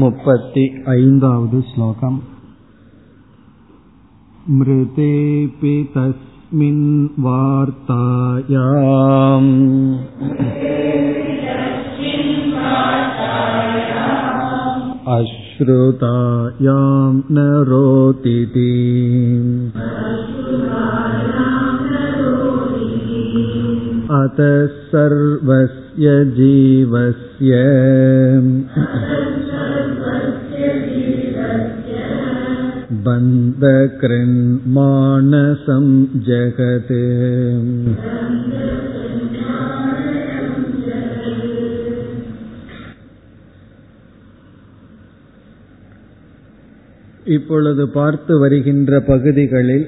मुपति ऐन्दावद् श्लोकम् मृतेऽपि तस्मिन् वार्तायाम् अश्रुतायां न रोतिति अतः सर्वस्य जीवस्य बन्धकृन्मानसं जगत् இப்பொழுது பார்த்து வருகின்ற பகுதிகளில்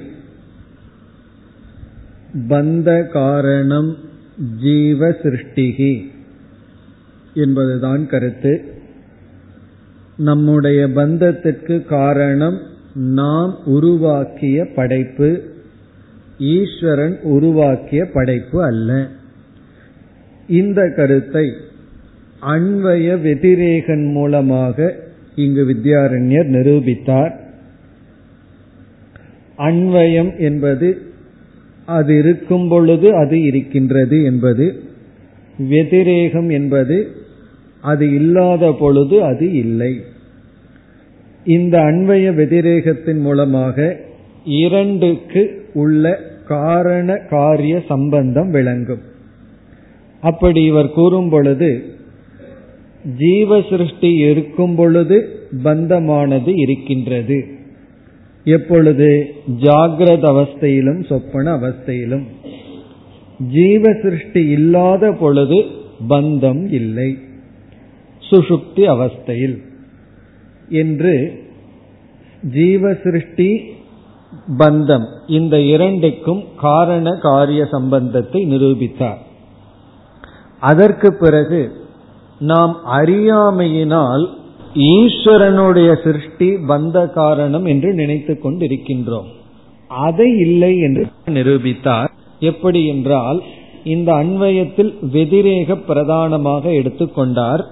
பந்த காரணம் ஜீவ சிருஷ்டிகி என்பதுதான் கருத்து. நம்முடைய பந்தத்திற்கு காரணம் நாம் உருவாக்கிய படைப்பு ஈஸ்வரன் உருவாக்கிய படைப்பு அல்ல. இந்த கருத்தை அன்வய வெதிரேகன் மூலமாக இங்கு வித்யாரண்யர் நிரூபித்தார். அன்வயம் என்பது அது இருக்கும் பொழுது அது இருக்கின்றது என்பது வெதிரேகம் என்பது அது இல்லாத பொழுது அது இல்லை. இந்த அன்வய வெதிரேகத்தின் மூலமாக இரண்டுக்கு உள்ள காரண காரிய சம்பந்தம் விளங்கும். அப்படி இவர் கூறும் பொழுது ஜீவ சிருஷ்டி இருக்கும் பொழுது பந்தமானது இருக்கின்றது. எப்பொழுது ஜாகிரத அவஸ்தையிலும் சொப்பன அவஸ்தையிலும் ஜீவ சிருஷ்டி இல்லாத பொழுது பந்தம் இல்லை. சுஷுப்தி அவஸ்தையில் என்று ஜீவ சிருஷ்டி பந்தம் இந்த இரண்டுக்கும் காரண காரிய சம்பந்தத்தை நிரூபித்தார். அதற்கு பிறகு நாம் அறியாமையினால் ஈஸ்வரனுடைய சிருஷ்டி பந்த காரணம் என்று நினைத்து கொண்டிருக்கின்றோம். அதை இல்லை என்று நிரூபித்தார். எப்படி என்றால் இந்த அன்வயத்தில் வெதிரேக பிரதானமாக எடுத்துக்கொண்டார்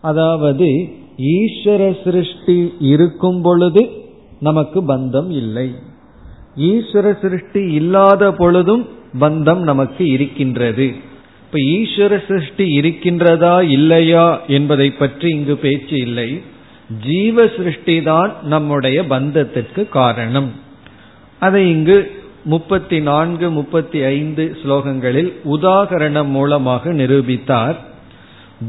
அதாவது ஈஸ்வர சிருஷ்டி இருக்கும் பொழுது நமக்கு பந்தம் இல்லை. ஈஸ்வர சிருஷ்டி இல்லாத பொழுதும் பந்தம் நமக்கு இருக்கின்றது. இப்ப ஈஸ்வர சிருஷ்டி இருக்கின்றதா இல்லையா என்பதை பற்றி இங்கு பேச்சு இல்லை. ஜீவ சிருஷ்டி தான் நம்முடைய பந்தத்திற்கு காரணம். அதை இங்கு முப்பத்தி நான்கு முப்பத்தி ஐந்து ஸ்லோகங்களில் உதாகரணம் மூலமாக நிரூபித்தார்.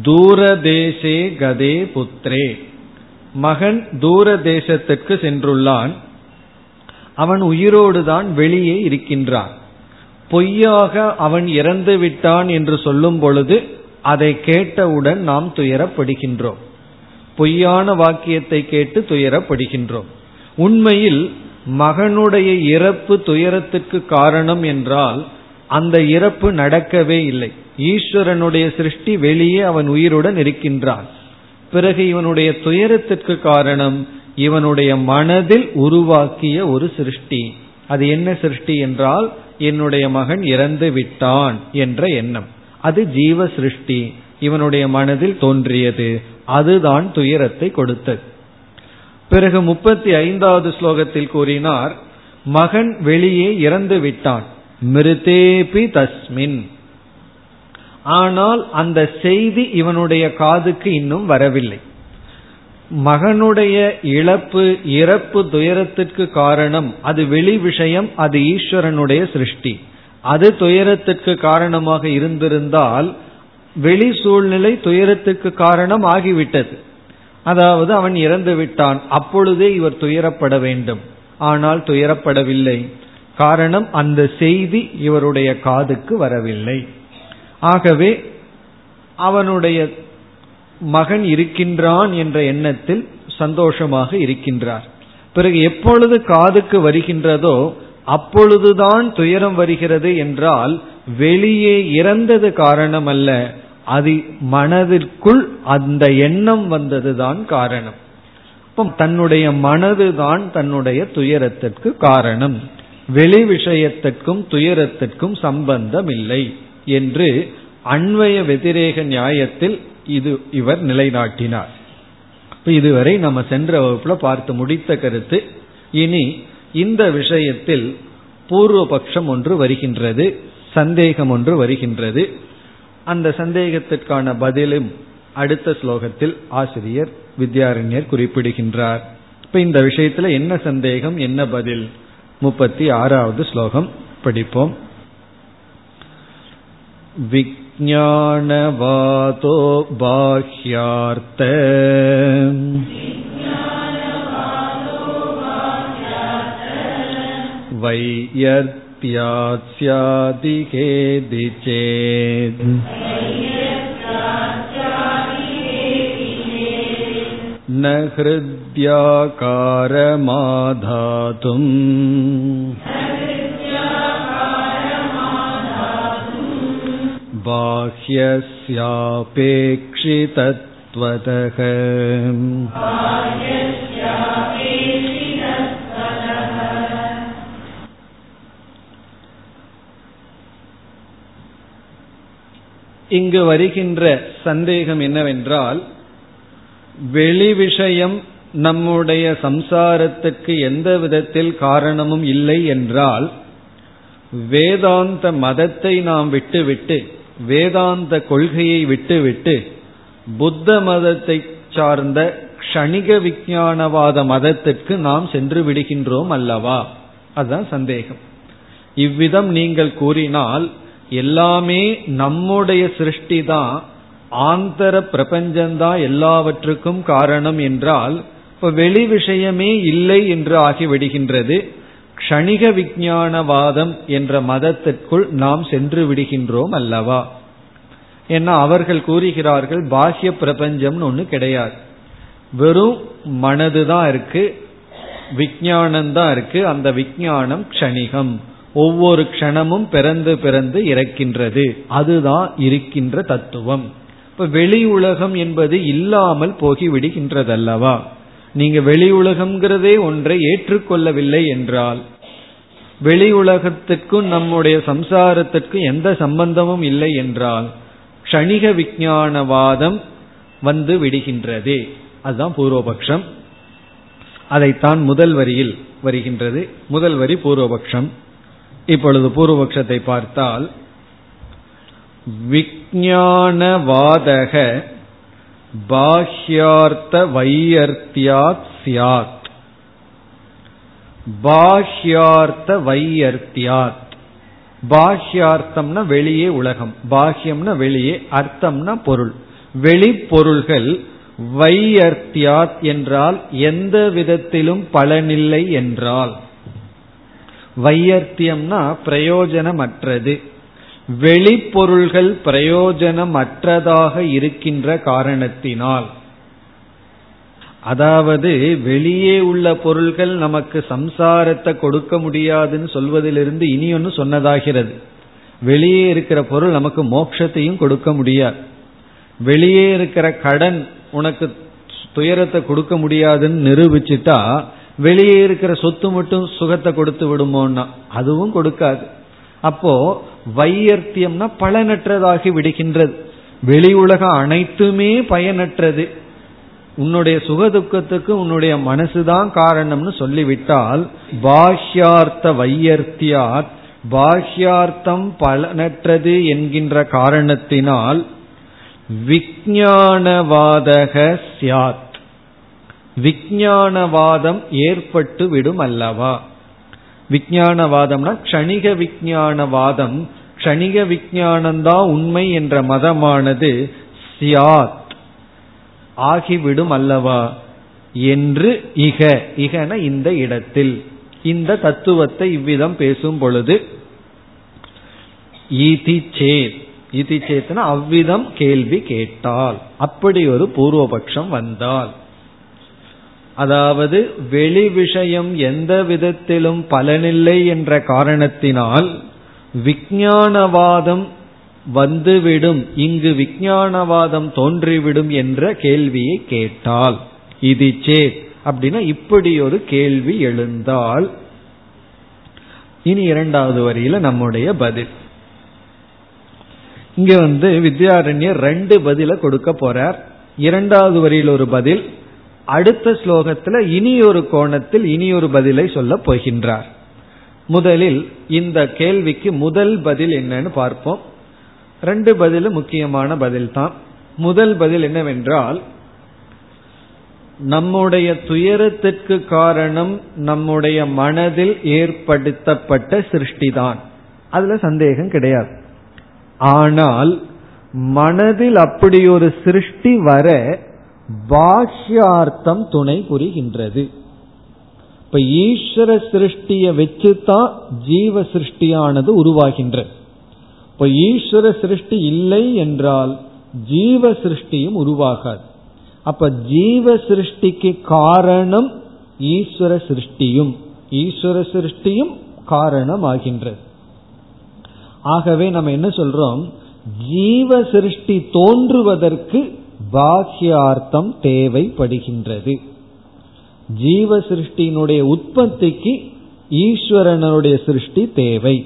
தூரதேசே கதே புத்ரே மகன் தூர தேசத்திற்கு சென்றுள்ளான். அவன் உயிரோடு தான் வெளியே இருக்கின்றான். பொய்யாக அவன் இறந்து விட்டான் என்று சொல்லும் பொழுது அதை கேட்டவுடன் நாம் துயரப்படுகின்றோம். பொய்யான வாக்கியத்தை கேட்டு துயரப்படுகின்றோம். உண்மையில் மகனுடைய இறப்பு துயரத்துக்கு காரணம் என்றால் அந்த இறப்பு நடக்கவே இல்லை. ஈஸ்வரனுடைய சிருஷ்டி வெளியே அவன் உயிருடன் இருக்கின்றான். பிறகு இவனுடைய துயரத்திற்கு காரணம் இவனுடைய மனதில் உருவாக்கிய ஒரு சிருஷ்டி. அது என்ன சிருஷ்டி என்றால் என்னுடைய மகன் இறந்து விட்டான் என்ற எண்ணம். அது ஜீவ சிருஷ்டி. இவனுடைய மனதில் தோன்றியது. அதுதான் துயரத்தை கொடுத்தது. பிறகு முப்பத்தி ஐந்தாவது ஸ்லோகத்தில் கூறினார் மகன் வெளியே இறந்து விட்டான். மிருதேபி தஸ்மின். ஆனால் அந்த செய்தி இவனுடைய காதுக்கு இன்னும் வரவில்லை. மகனுடைய இழப்பு இறப்பு துயரத்திற்கு காரணம் அது வெளி விஷயம் அது ஈஸ்வரனுடைய சிருஷ்டி. அது துயரத்திற்கு காரணமாக இருந்திருந்தால் வெளி சூழ்நிலை துயரத்துக்கு காரணம் ஆகிவிட்டது. அதாவது அவன் இறந்து விட்டான் அப்பொழுதே இவர் துயரப்பட வேண்டும். ஆனால் துயரப்படவில்லை. காரணம் அந்த செய்தி இவருடைய காதுக்கு வரவில்லை. ஆகவே அவனுடைய மகன் இருக்கின்றான் என்ற எண்ணத்தில் சந்தோஷமாக இருக்கின்றார். பிறகு எப்பொழுது காதுக்கு வருகின்றதோ அப்பொழுதுதான் துயரம் வருகிறது என்றால் வெளியே இறந்தது காரணம் அல்ல அது மனதிற்குள் அந்த எண்ணம் வந்ததுதான் காரணம். தன்னுடைய மனதுதான் தன்னுடைய துயரத்திற்கு காரணம். வெளி விஷயத்திற்கும் துயரத்திற்கும் சம்பந்தம் இல்லை என்று அன்வய வெதிரேக நியாயத்தில் இது இவர் நிலைநாட்டினார். இதுவரை நம்ம சென்ற வகுப்புல பார்த்து முடித்த கருத்து இனி இந்த விஷயத்தில் பூர்வபக்ஷம் ஒன்று வருகின்றது சந்தேகம் ஒன்று வருகின்றது. அந்த சந்தேகத்திற்கான பதிலும் அடுத்த ஸ்லோகத்தில் ஆசிரியர் வித்யாரண்யர் குறிப்பிடுகின்றார். இப்ப இந்த விஷயத்துல என்ன சந்தேகம் என்ன பதில்? முப்பத்தி ஆறாவது ஸ்லோகம் படிப்போம். विज्ञानवातो बाह्यार्थ वैयर्त्यास्यादिकेदि चेत् न हृद्याकारमाधातुम् बाह्यस्यापेक्षितत्वतः இங்கு வருகின்ற சந்தேகம் என்னவென்றால் வெளி விஷயம் நம்முடைய சம்சாரத்துக்கு எந்த விதத்தில் காரணமும் இல்லை என்றால் வேதாந்த மதத்தை நாம் விட்டுவிட்டு வேதாந்த கொள்கையை விட்டுவிட்டு புத்த மதத்தை சார்ந்த க்ஷணிக விஞ்ஞானவாத மதத்திற்கு நாம் சென்று விடுகின்றோம் அல்லவா? அதுதான் சந்தேகம். இவ்விதம் நீங்கள் கூறினால் எல்லாமே நம்முடைய சிருஷ்டி தான் ஆந்தர பிரபஞ்சம்தான் எல்லாவற்றுக்கும் காரணம் என்றால் இப்ப வெளி விஷயமே இல்லை என்று ஆகிவிடுகின்றது. க்ஷணிக விஞ்ஞானவாதம் என்ற மதத்திற்குள் நாம் சென்று விடுகின்றோம் அல்லவா? ஏன்னா அவர்கள் கூறுகிறார்கள் பாஹ்ய பிரபஞ்சம்னு ஒன்று கிடையாது. வெறும் மனதுதான் இருக்கு விஞ்ஞானம் தான் இருக்கு அந்த விஞ்ஞானம் க்ஷணிகம். ஒவ்வொரு க்ஷணமும் பிறந்து பிறந்து இறக்கின்றது. அதுதான் இருக்கின்ற தத்துவம். இப்ப வெளி உலகம் என்பது இல்லாமல் போகி விடுகின்றதல்லவா நீங்க வெளி உலகம்ங்கிறதே ஒன்றை ஏற்றுக்கொள்ளவில்லை என்றால் வெளி உலகத்திற்கும் நம்முடைய சம்சாரத்திற்கும் எந்த சம்பந்தமும் இல்லை என்றால் க்ஷணிக விஞ்ஞானவாதம் வந்து விடுகின்றது. அதுதான் பூர்வபக்ஷம். அதைத்தான் முதல் வரியில் வருகின்றது. முதல் வரி பூர்வபக்ஷம். இப்பொழுது பூர்வபக்ஷத்தை பார்த்தால் விஜானவாதக பாஹ்யார்த்த வையர்த்தியாத் சியாத். பாஹ்யார்த்த வையர்த்தியாத். பாஹ்யார்த்தம்னா வெளியே உலகம் பாஹ்யம்னா வெளியே அர்த்தம்னா பொருள். வெளிப்பொருள்கள் வையர்த்தியாத் என்றால் எந்த விதத்திலும் பலனில்லை என்றால். வையர்த்தியம்னா பிரயோஜனமற்றது. வெளிப்பொருள்கள் பிரயோஜனமற்றதாக இருக்கின்ற காரணத்தினால். அதாவது வெளியே உள்ள பொருள்கள் நமக்கு சம்சாரத்தை கொடுக்க முடியாதுன்னு சொல்வதிலிருந்து இனி ஒன்று சொன்னதாகிறது. வெளியே இருக்கிற பொருள் நமக்கு மோட்சத்தையும் கொடுக்க முடியாது. வெளியே இருக்கிற கடன் உனக்கு துயரத்தை கொடுக்க முடியாதுன்னு நிரூபிச்சுட்டா வெளியே இருக்கிற சொத்து மட்டும் சுகத்தை கொடுத்து விடுமோன்னா அதுவும் கொடுக்காது. அப்போ வையர்த்தியம்னா பலனற்றதாகி விடுகின்றது. வெளி உலகம் அனைத்துமே பயனற்றது. உன்னுடைய சுக துக்கத்துக்கு உன்னுடைய மனசுதான் காரணம்னு சொல்லிவிட்டால் பாஷ்யார்த்த வையர்த்தியாத் பாஷ்யார்த்தம் பலனற்றது என்கின்ற காரணத்தினால் விஜானவாதக சியாத் விஜானவாதம் ஏற்பட்டு விடும் அல்லவா? விஞ்ஞானவாதம்னா க்ஷணிக விஞ்ஞானவாதம் க்ஷணிக விஜானந்தான் உண்மை என்ற மதமானது சியாத். ஆகிவிடும் அல்லவா? என்று இக. இகன இந்த இடத்தில். இந்த தத்துவத்தை இவ்விதம் பேசும் பொழுது இதி சேத் இதி சேத்னா அவ்விதம் கேள்வி கேட்டால். அப்படி ஒரு பூர்வபக்ஷம் வந்தால். அதாவது வெளி விஷயம் எந்த விதத்திலும் பலனில்லை என்ற காரணத்தினால் விஞ்ஞானவாதம் வந்துவிடும். இங்கு விஞ்ஞானவாதம் தோன்றிவிடும் என்ற கேள்வியை கேட்டால் இது சேத் அப்படின்னா இப்படி ஒரு கேள்வி எழுந்தால் இனி இரண்டாவது வரியில நம்முடைய பதில். இங்க வந்து வித்யாரண்யர் ரெண்டு பதில கொடுக்க போறார். இரண்டாவது வரியில் ஒரு பதில் அடுத்த ஸ்லோகத்துல இனி ஒரு கோணத்தில் இனி ஒரு பதிலை சொல்ல போகின்றார். முதலில் இந்த கேள்விக்கு முதல் பதில் என்னன்னு பார்ப்போம். ரெண்டு பதிலும் முக்கியமான பதில் தான் முதல் பதில் என்னவென்றால் நம்முடைய துயரத்திற்கு காரணம் நம்முடைய மனதில் ஏற்படுத்தப்பட்ட சிருஷ்டிதான். அதுல சந்தேகம் கிடையாது. ஆனால் மனதில் அப்படி ஒரு சிருஷ்டி வர பாஷ்யார்த்தம் துணை புரிகின்றது. இப்ப ஈஸ்வர சிருஷ்டியை வச்சுதான் ஜீவ சிருஷ்டியானது உருவாகின்றது இப்ப ஈஸ்வர சிருஷ்டி இல்லை என்றால் ஜீவ சிருஷ்டியும் உருவாகாது. அப்ப ஜீவ சிருஷ்டிக்கு காரணம் ஈஸ்வர சிருஷ்டியும் ஈஸ்வர சிருஷ்டியும் காரணம் ஆகின்றது ஆகவே நம்ம என்ன சொல்றோம்? ஜீவ சிருஷ்டி தோன்றுவதற்கு பாக்கியார்த்தம் தேவைப்படுகின்றது. ஜீவ சிருஷ்டியினுடைய உற்பத்திக்கு ஈஸ்வரனுடைய சிருஷ்டி தேவை.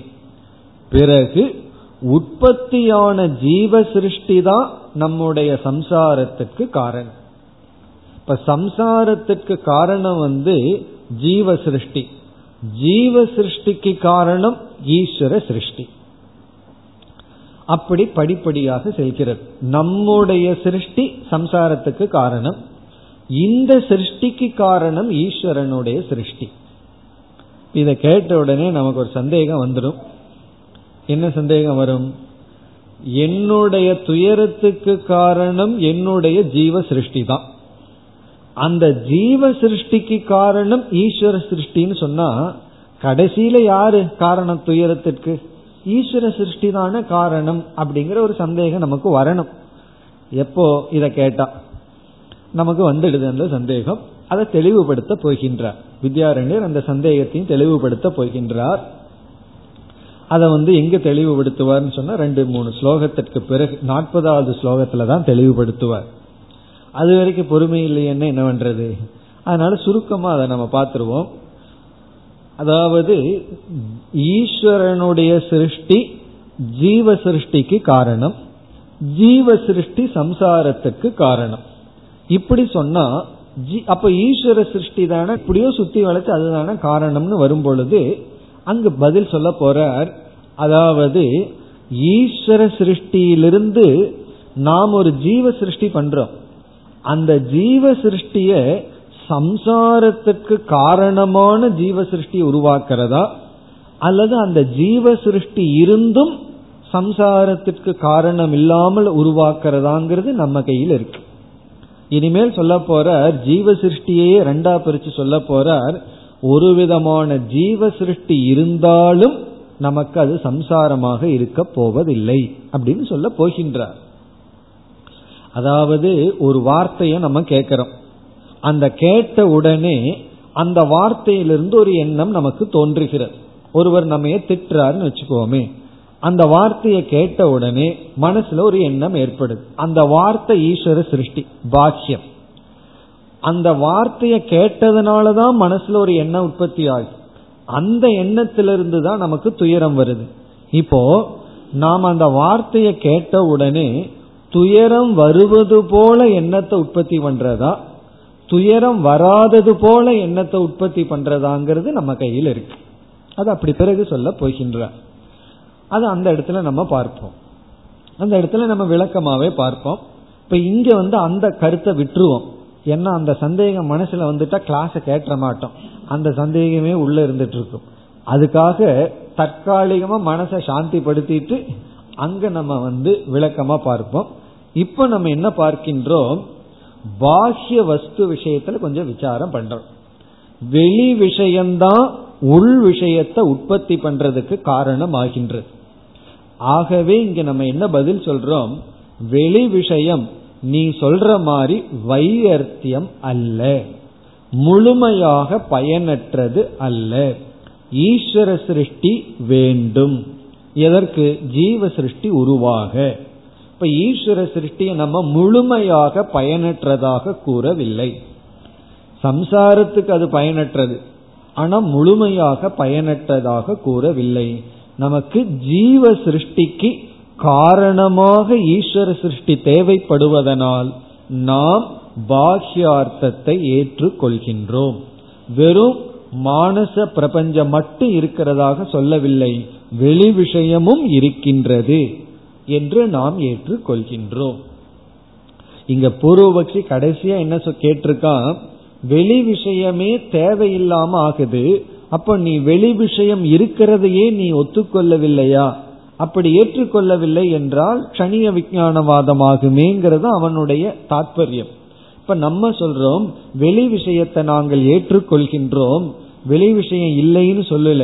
பிறகு உற்பத்தியான ஜீவ சிருஷ்டி தான் நம்முடைய சம்சாரத்துக்கு காரணம். இப்ப சம்சாரத்துக்கு காரணம் வந்து ஜீவ சிருஷ்டி ஜீவ சிருஷ்டிக்கு காரணம் ஈஸ்வர சிருஷ்டி. அப்படி படிப்படியாக செல்கிறது. நம்முடைய சிருஷ்டி சம்சாரத்துக்கு காரணம் இந்த சிருஷ்டிக்கு காரணம் ஈஸ்வரனுடைய சிருஷ்டி. இதை கேட்ட உடனே நமக்கு ஒரு சந்தேகம் வந்துடும். என்ன சந்தேகம் வரும்? என்னுடைய துயரத்துக்கு காரணம் என்னுடைய ஜீவ சிருஷ்டி தான். அந்த ஜீவ சிருஷ்டிக்கு காரணம் ஈஸ்வர சிருஷ்டின்னு சொன்னா கடைசியில யாரு காரணம் துயரத்திற்கு? ஈஸ்வர சிருஷ்டி தான காரணம் அப்படிங்கிற ஒரு சந்தேகம் நமக்கு வரணும். எப்போ இதை கேட்டா? நமக்கு வந்துடுது அந்த சந்தேகம். அதை தெளிவுபடுத்த போகின்றார். வித்யாரண்யர் அந்த சந்தேகத்தையும் தெளிவுபடுத்த போகின்றார். அதை வந்து எங்க தெளிவுபடுத்துவார்னு சொன்னா ரெண்டு மூணு ஸ்லோகத்திற்கு பிறகு நாற்பதாவது ஸ்லோகத்துல தான் தெளிவுபடுத்துவார். அது வரைக்கும் பொறுமை இல்லையன்னு என்ன பண்றது? அதனால சுருக்கமா அதை நம்ம பார்த்துருவோம். அதாவது ஈஸ்வரனுடைய சிருஷ்டி ஜீவ சிருஷ்டிக்கு காரணம் ஜீவ சிருஷ்டி சம்சாரத்துக்கு காரணம். இப்படி சொன்னா அப்ப ஈஸ்வர சிருஷ்டி தானே இப்படியோ சுத்தி வளைச்சு அதுதான காரணம்னு வரும் பொழுது அங்கு பதில் சொல்ல போறார். அதாவது ஈஸ்வர சிருஷ்டியிலிருந்து நாம் ஒரு ஜீவ சிருஷ்டி பண்றோம். அந்த ஜீவ சிருஷ்டிய சம்சாரத்துக்கு காரணமான ஜீவ சிருஷ்டி உருவாக்கிறதா? அல்லது அந்த ஜீவ சிருஷ்டி இருந்தும் சம்சாரத்திற்கு காரணம் இல்லாமல் உருவாக்குறதாங்கிறது நம்ம கையில் இருக்கு. இனிமேல் சொல்ல போறார் ஜீவ சிருஷ்டியே ரெண்டா பிரிச்சு சொல்ல போறார் ஒரு விதமான ஜீவ சிருஷ்டி இருந்தாலும் நமக்கு அது சம்சாரமாக இருக்க போவதில்லை அப்படின்னு சொல்ல போகின்றார். அதாவது ஒரு வார்த்தையை நம்ம கேட்கிறோம். அந்த கேட்ட உடனே அந்த வார்த்தையிலிருந்து ஒரு எண்ணம் நமக்கு தோன்றுகிறது. ஒருவர் நம்ம திட்டுறாருன்னு வச்சுக்கோமே. அந்த வார்த்தையை கேட்ட உடனே மனசுல ஒரு எண்ணம் ஏற்படுது. அந்த வார்த்தை ஈஸ்வர சிருஷ்டி பாக்கியம். அந்த வார்த்தையை கேட்டதுனாலதான் மனசுல ஒரு எண்ணம் உற்பத்தி ஆகும் அந்த எண்ணத்திலிருந்து தான் நமக்கு துயரம் வருது. இப்போ நாம் அந்த வார்த்தையை கேட்ட உடனே துயரம் வருவது போல எண்ணத்தை உற்பத்தி பண்றதா? துயரம் வராதது போல எண்ணத்தை உற்பத்தி பண்றதாங்கிறது நம்ம கையில் இருக்கு. அது அப்படி பிறகு சொல்ல போகின்றார் அது அந்த இடத்துல நம்ம பார்ப்போம். அந்த இடத்துல நம்ம விளக்கமாவே பார்ப்போம். இப்ப இங்க வந்து அந்த கருத்தை விட்டுருவோம். ஏன்னா அந்த சந்தேகம் மனசுல வந்துட்டா கிளாஸ கேட்ட மாட்டோம். அந்த சந்தேகமே உள்ள இருந்துட்டு இருக்கும் அதுக்காக தற்காலிகமா மனசை சாந்திப்படுத்திட்டு அங்க நம்ம வந்து விளக்கமா பார்ப்போம். இப்ப நம்ம என்ன பார்க்கின்றோம்? பாஹ்ய வஸ்து விஷயத்துல கொஞ்சம் விசாரம் பண்றோம். வெளி விஷயம்தான் உள் விஷயத்தை உற்பத்தி பண்றதுக்கு காரணம் ஆகின்றது ஆகவே இங்க நம்ம என்ன பதில் சொல்றோம்? வெளி விஷயம் நீ சொல்ற மாதிரி வையர்த்தியம் அல்ல. முழுமையாக பயனற்றது அல்ல. ஈஸ்வர சிருஷ்டி வேண்டும். எதற்கு? ஜீவ சிருஷ்டி உருவாக. இப்ப ஈஸ்வர சிருஷ்டியை நம்ம முழுமையாக பயனற்றதாக கூறவில்லை. சம்சாரத்துக்கு அது பயனற்றது. ஆனா முழுமையாக பயனற்றதாக கூறவில்லை. நமக்கு ஜீவ சிருஷ்டிக்கு காரணமாக ஈஸ்வர சிருஷ்டி தேவைப்படுவதனால் நாம் பாஹ்யார்த்தத்தை ஏற்றுக்கொள்கின்றோம். வெறும் மானச பிரபஞ்சம் மட்டும் இருக்கிறதாக சொல்லவில்லை. வெளி விஷயமும் இருக்கின்றது. என்று நாம் ஏற்றுக்கொள்கின்றோம். இங்க பூர்வபக்ஷி கடைசியா என்ன கேட்டிருக்கான் வெளி விஷயமே தேவையில்லாம ஆகுது அப்ப நீ வெளி விஷயம் இருக்கிறதையே நீ ஒத்துக்கொள்ளவில்லையா? அப்படி ஏற்றுக்கொள்ளவில்லை என்றால் கணிய விஞ்ஞானவாதமாகுமேங்கிறது அவனுடைய தாற்பயம் இப்ப நம்ம சொல்றோம் வெளி விஷயத்தை நாங்கள் ஏற்றுக்கொள்கின்றோம் வெளி விஷயம் இல்லைன்னு சொல்லல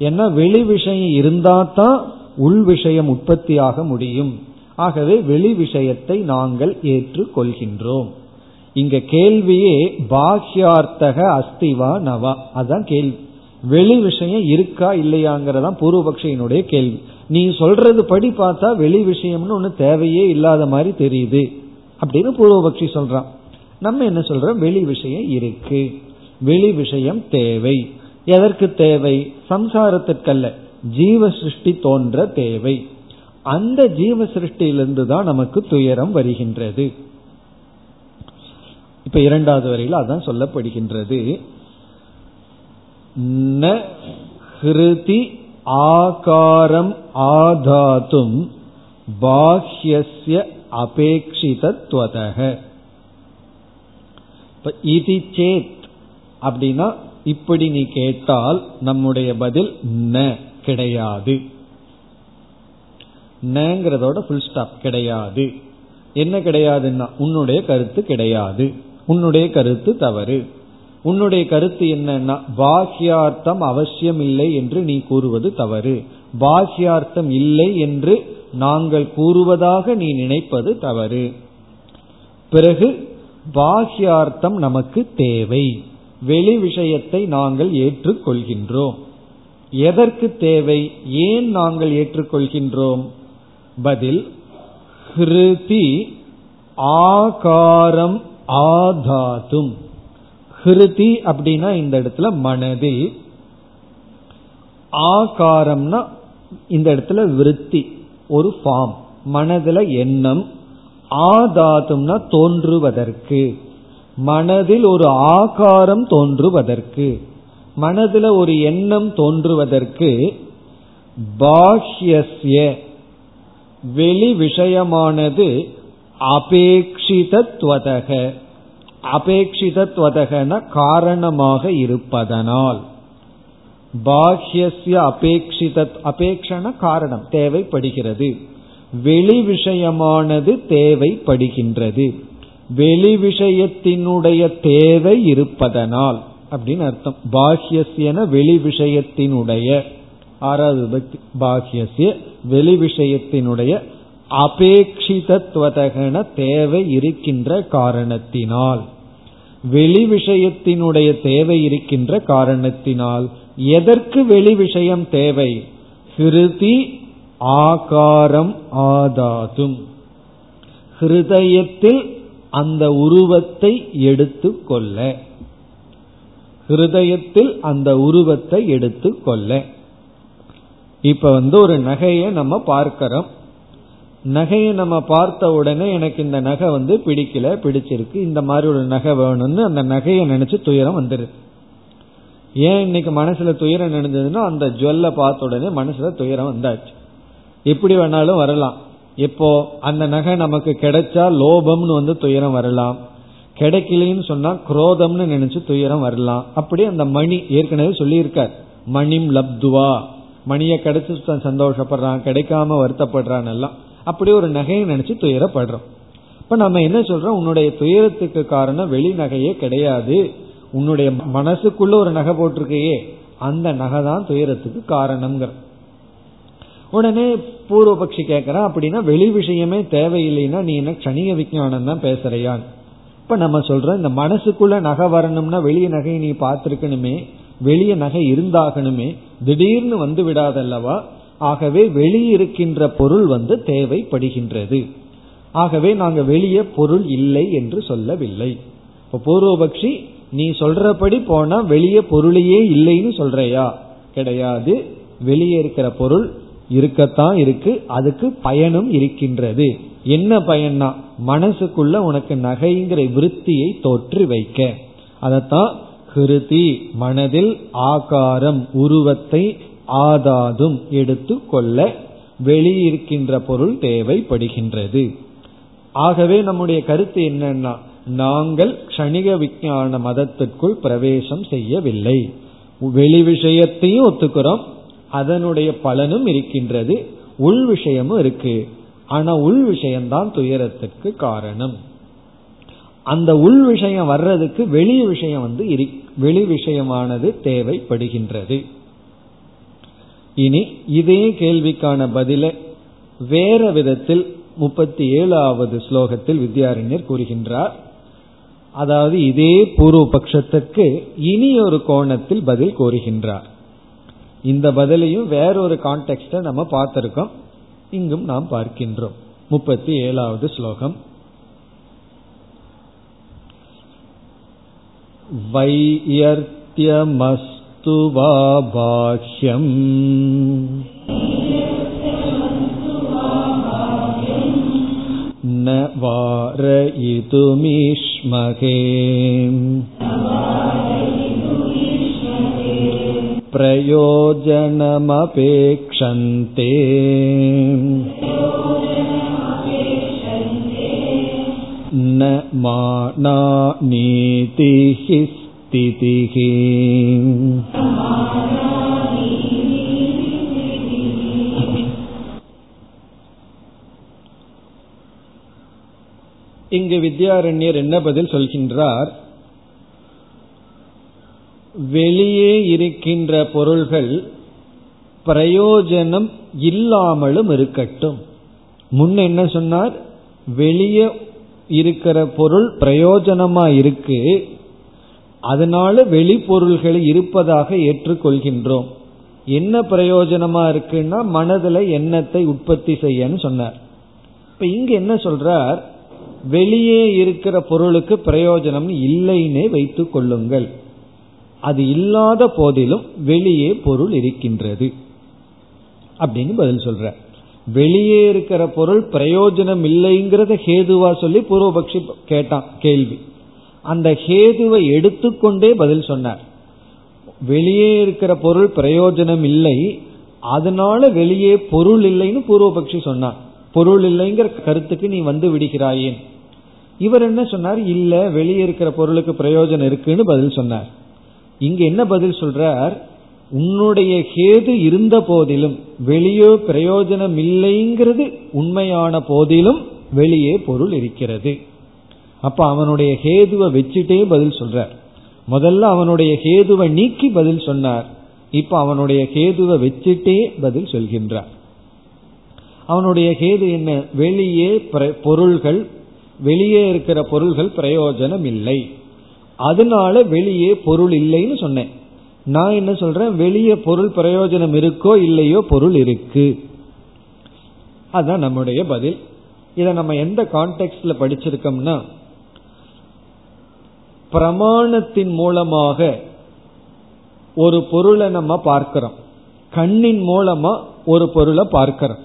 ஏன்னா வெளி விஷயம் இருந்தா தான் உள் விஷயம் உற்பத்தியாக முடியும். ஆகவே வெளி விஷயத்தை நாங்கள் ஏற்றுக்கொள்கின்றோம். இங்க கேள்வியே பாக்யார்த்தக அஸ்திவா நவா. அதான் கேள்வி. வெளி விஷயம் இருக்கா இல்லையாங்கிறதான் பூர்வபக்ஷியினுடைய கேள்வி. நீ சொல்றது படி பார்த்தா வெளி விஷயம்னு ஒன்று தேவையே இல்லாத மாதிரி தெரியுது. அப்படின்னு பூர்வபக்ஷி சொல்றான். நம்ம என்ன சொல்றோம்? வெளி விஷயம் இருக்கு. வெளி விஷயம் தேவை. எதற்கு தேவை? சம்சாரத்திற்கல்ல. ஜீவ சிருஷ்டி தோன்ற தேவை. அந்த ஜீவ சிருஷ்டியிலிருந்து தான் நமக்கு துயரம் வருகின்றது. இப்ப இரண்டாவது வரையில் அதான் சொல்லப்படுகின்றது. ந ஹிருதி ஆகாரம் ஆதாத்தும் பாஹ்யஸ்ய அபேட்சிதத்வதக இது சேத் அப்படின்னா இப்படி நீ கேட்டால் நம்முடைய பதில் ந. கிடையாது. நங்கிறதோட ஃபுல் ஸ்டாப் கிடையாது. என்ன கிடையாதுன்னா உன்னுடைய கருத்து கிடையாது. உன்னுடைய கருத்து தவறு. உன்னுடைய கருத்து என்னன்னா பாக்கியார்த்தம் அவசியம் இல்லை என்று நீ கூறுவது தவறு. பாக்கியார்த்தம் இல்லை என்று நாங்கள் கூறுவதாக நீ நினைப்பது தவறு. பிறகு பாக்கியார்த்தம் நமக்கு தேவை. வெளி விஷயத்தை நாங்கள் ஏற்றுக்கொள்கின்றோம். எதற்கு தேவை? ஏன் நாங்கள் ஏற்றுக்கொள்கின்றோம்? பதில் ஹிருதி ஆகாரம் ஆதாதும் ஹிருதி அப்படின்னா இந்த இடத்துல மனதில். ஆகாரம்னா இந்த இடத்துல விருத்தி ஒரு ஃபார்ம் மனதில் எண்ணம். ஆதாதும்னா தோன்றுவதற்கு. மனதில் ஒரு ஆகாரம் தோன்றுவதற்கு. மனதில் ஒரு எண்ணம் தோன்றுவதற்கு பாஹ்யஸ்ய வெளி விஷயமானது அபேட்சிதத்வதக அபேட்சிதத்வதகன காரணமாக இருப்பதனால். பாஹ்யஸ்ய அபேட்சிதத் அபேக்ஷன காரணம் தேவைப்படுகிறது. வெளி விஷயமானது தேவைப்படுகின்றது. வெளி விஷயத்தினுடைய தேவை இருப்பதனால். அப்படின்னு அர்த்தம். பாக்கியசியன வெளி விஷயத்தினுடைய ஆறாவது விபக்தி பாஹ்யசிய வெளி விஷயத்தினுடைய அபேட்சிதத்வதகன தேவை இருக்கின்ற காரணத்தினால். வெளி விஷயத்தினுடைய தேவை இருக்கின்ற காரணத்தினால். எதற்கு வெளி விஷயம் தேவை? ஹிருதி ஆகாரம் ஆதாதும். ஹிருதயத்தில் அந்த உருவத்தை எடுத்துக்கொள்ள. ஹிருதயத்தில் அந்த உருவத்தை எடுத்து கொள்ள. இப்ப வந்து ஒரு நகையை நம்ம பார்க்கிறோம். நகையை நம்ம பார்த்த உடனே எனக்கு இந்த நகை வந்து பிடிக்கல பிடிச்சிருக்கு. இந்த மாதிரி ஒரு நகை வேணும்னு அந்த நகையை நினைச்சு துயரம் வந்துருது. ஏன் இன்னைக்கு மனசுல துயரம் நினைஞ்சதுன்னா அந்த ஜுவல்ல பார்த்த உடனே மனசுல துயரம் வந்தாச்சு. எப்படி வேணாலும் வரலாம். இப்போ அந்த நகை நமக்கு கிடைச்சா லோபம்னு வந்து துயரம் வரலாம். கிடைக்கலன்னு சொன்னா குரோதம்னு நினைச்சு துயரம் வரலாம். அப்படி அந்த மணி ஏற்கனவே சொல்லியிருக்கார். மணிம் லப்துவா. மணியை கிடைச்சு சந்தோஷப்படுறான் கிடைக்காம வருத்தப்படுறான் எல்லாம். அப்படி ஒரு நகையை நினைச்சு துயரப்படுறோம். இப்ப நம்ம என்ன சொல்றோம்? உன்னுடைய துயரத்துக்கு காரணம் வெளி நகையே கிடையாது. உன்னுடைய மனசுக்குள்ள ஒரு நகை போட்டிருக்கையே. அந்த நகை தான் துயரத்துக்கு காரணம்ங்கிற. உடனே பூர்வபக்ஷி கேட்கிறான் அப்படின்னா வெளி விஷயமே தேவையில்லைன்னா நீ என்ன கணிக விஞ்ஞானம் தான் பேசுறையான் இப்ப நம்ம சொல்றோம் இந்த மனசுக்குள்ள நகை வரணும்னா வெளிய நகையை நீ பார்த்திருக்கணுமே வெளிய நகை இருந்தாகணுமே திடீர்னு வந்து விடாதல்லவா? ஆகவே வெளியிருக்கின்ற பொருள் வந்து தேவைப்படுகின்றது. ஆகவே நாங்க வெளியே பொருள் இல்லை என்று சொல்லவில்லை. இப்ப பூர்வபக்ஷி நீ சொல்றபடி போனா வெளியே பொருளையே இல்லைன்னு சொல்றையா? கிடையாது. வெளியே இருக்கிற பொருள் இருக்கத்தான் இருக்கு அதுக்கு பயனும் இருக்கின்றது. என்ன பயன்னா மனசுக்குள்ள உனக்கு நகைங்கிற விருத்தியை தோற்று வைக்க. அதத்தான் கிருதி மனதில் ஆகாரம் உருவத்தை ஆதாதும் எடுத்து கொள்ள வெளியிருக்கின்ற பொருள் தேவைப்படுகின்றது. ஆகவே நம்முடைய கருத்து என்னன்னா நாங்கள் கணிக விஞ்ஞான மதத்திற்குள் பிரவேசம் செய்யவில்லை. வெளி விஷயத்தையும் ஒத்துக்கிறோம் அதனுடைய பலனும் இருக்கின்றது உள் விஷயமும் இருக்கு. ஆனா உள் விஷயம்தான் துயரத்துக்கு காரணம். அந்த உள் விஷயம் வர்றதுக்கு வெளி விஷயம் வந்து வெளி விஷயமானது தேவைப்படுகின்றது. இனி இதே கேள்விக்கான பதில வேற விதத்தில் முப்பத்தி ஏழாவது ஸ்லோகத்தில் வித்யாரண்யர் கூறுகின்றார். அதாவது இதே பூர்வ பட்சத்துக்கு இனி ஒரு கோணத்தில் பதில் கூறுகின்றார். இந்த பதிலையும் வேறொரு கான்டெக்ட நம்ம பார்த்திருக்கோம். இங்கும் நாம் பார்க்கின்றோம் முப்பத்தி ஏழாவது ஸ்லோகம் வையர்த்தியமஸ்து வா பாஹ்யம் न वारयितुमीष्महे प्रयोजनमपेक्षन्ते न मानानीतिः स्थितिः இங்கு வித்யாரண்யர் என்ன பதில் சொல்கின்றார் வெளியே இருக்கின்ற பொருள்கள் பிரயோஜனம் இல்லாமலும் இருக்கட்டும். முன்ன என்ன சொன்னார்? வெளியே இருக்கிற பொருள் பிரயோஜனமா இருக்கு. அதனால வெளிப்பொருள்கள் இருப்பதாக ஏற்றுக்கொள்கின்றோம். என்ன பிரயோஜனமா இருக்குன்னா மனதில் எண்ணத்தை உற்பத்தி செய்யன்னு சொன்னார். இப்ப இங்க என்ன சொல்றார்? வெளியே இருக்கிற பொருளுக்கு பிரயோஜனம் இல்லைன்னே வைத்துக் கொள்ளுங்கள். அது இல்லாத போதிலும் வெளியே பொருள் இருக்கின்றது. அப்படின்னு பதில் சொல்ற. வெளியே இருக்கிற பொருள் பிரயோஜனம் இல்லைங்கிறத ஹேதுவா சொல்லி பூர்வபக்ஷி கேட்டான் கேள்வி. அந்த ஹேதுவை எடுத்துக்கொண்டே பதில் சொன்னார். வெளியே இருக்கிற பொருள் பிரயோஜனம் இல்லை அதனால வெளியே பொருள் இல்லைன்னு பூர்வபக்ஷி சொன்னான். பொருள் இல்லைங்கிற கருத்துக்கு நீ வந்து விடுகிறாயேன். இவர் என்ன சொன்னார்? இல்ல வெளியே இருக்கிற பொருளுக்கு பிரயோஜனம் இருக்குன்னு பதில் சொன்னார். இங்க என்ன பதில் சொல்றார்? உன்னுடைய கேது இருந்த போதிலும் வெளியே பிரயோஜனம் இல்லைங்கிறது உண்மையான போதிலும் வெளியே பொருள் இருக்கிறது. அப்ப அவனுடைய ஹேதுவை வச்சுட்டே பதில் சொல்றார். முதல்ல அவனுடைய ஹேதுவை நீக்கி பதில் சொன்னார். இப்ப அவனுடைய ஹேதுவை வச்சுட்டே பதில் சொல்கின்றார். அவனுடைய ஹேது என்ன? வெளியே பொருள்கள் வெளியே இருக்கிற பொருள்கள் பிரயோஜனம் இல்லை அதனால வெளியே பொருள் இல்லைன்னு சொன்னேன். நான் என்ன சொல்றேன்? வெளியே பொருள் பிரயோஜனம் இருக்கோ இல்லையோ பொருள் இருக்கு. அதுதான் நம்முடைய பதில். இதை நம்ம எந்த கான்டெக்ட்ல படிச்சிருக்கோம்னா பிரமாணத்தின் மூலமாக ஒரு பொருளை நம்ம பார்க்கிறோம். கண்ணின் மூலமா ஒரு பொருளை பார்க்கிறோம்.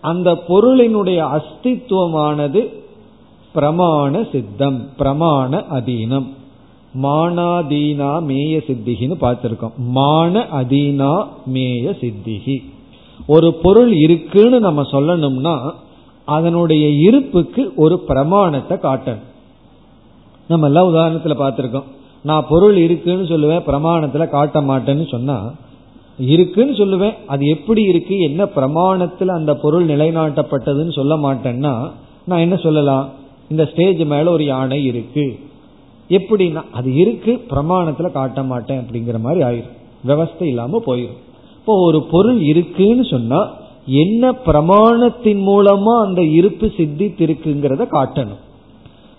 அந்த பொருளினுடைய அஸ்தித்துவமானது பிரமாண சித்தம் பிரமாண அதீனம். மானாதீனா மேய சித்திகின்னு பார்த்திருக்கோம். மான அதீனா மேய சித்திகி. ஒரு பொருள் இருக்குன்னு நம்ம சொல்லணும்னா அதனுடைய இருப்புக்கு ஒரு பிரமாணத்தை காட்டணும். நம்ம எல்லாம் உதாரணத்துல பார்த்திருக்கோம். நான் பொருள் இருக்குன்னு சொல்லுவேன் பிரமாணத்துல காட்ட மாட்டேன்னு சொன்னா இருக்குன்னு சொல்லுவேன் அது எப்படி இருக்கு என்ன பிரமாணத்துல அந்த பொருள் நிலைநாட்டப்பட்டதுன்னு சொல்ல மாட்டேன்னா நான் என்ன சொல்லலாம்? இந்த ஸ்டேஜ் மேல ஒரு யானை இருக்கு. எப்படின்னா அது இருக்கு பிரமாணத்துல காட்ட மாட்டேன் அப்படிங்கிற மாதிரி ஆயிரும். விவஸ்தை இல்லாம போயிடும் இப்போ ஒரு பொருள் இருக்குன்னு சொன்னா என்ன பிரமாணத்தின் மூலமா அந்த இருப்பு சித்தித்திருக்குங்கிறத காட்டணும்.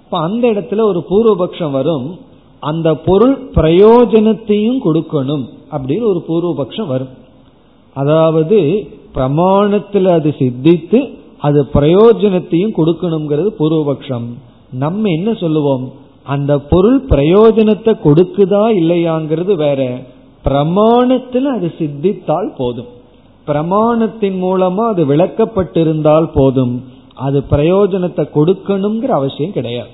இப்ப அந்த இடத்துல ஒரு பூர்வபக்ஷம் வரும் அந்த பொருள் பிரயோஜனத்தையும் கொடுக்கணும் அப்படின்னு ஒரு பூர்வபக்ஷம் வரும். அதாவது பிரமாணத்தில் அது சித்தித்து அது பிரயோஜனத்தையும் கொடுக்கணுங்கிறது பூர்வபக்ஷம். நம்ம என்ன சொல்லுவோம்? அந்த பொருள் பிரயோஜனத்தை கொடுக்குதா இல்லையாங்கிறது வேற. பிரமாணத்தில் அது சித்தித்தால் போதும். பிரமாணத்தின் மூலமா அது விளக்கப்பட்டிருந்தால் போதும். அது பிரயோஜனத்தை கொடுக்கணுங்கிற அவசியம் கிடையாது.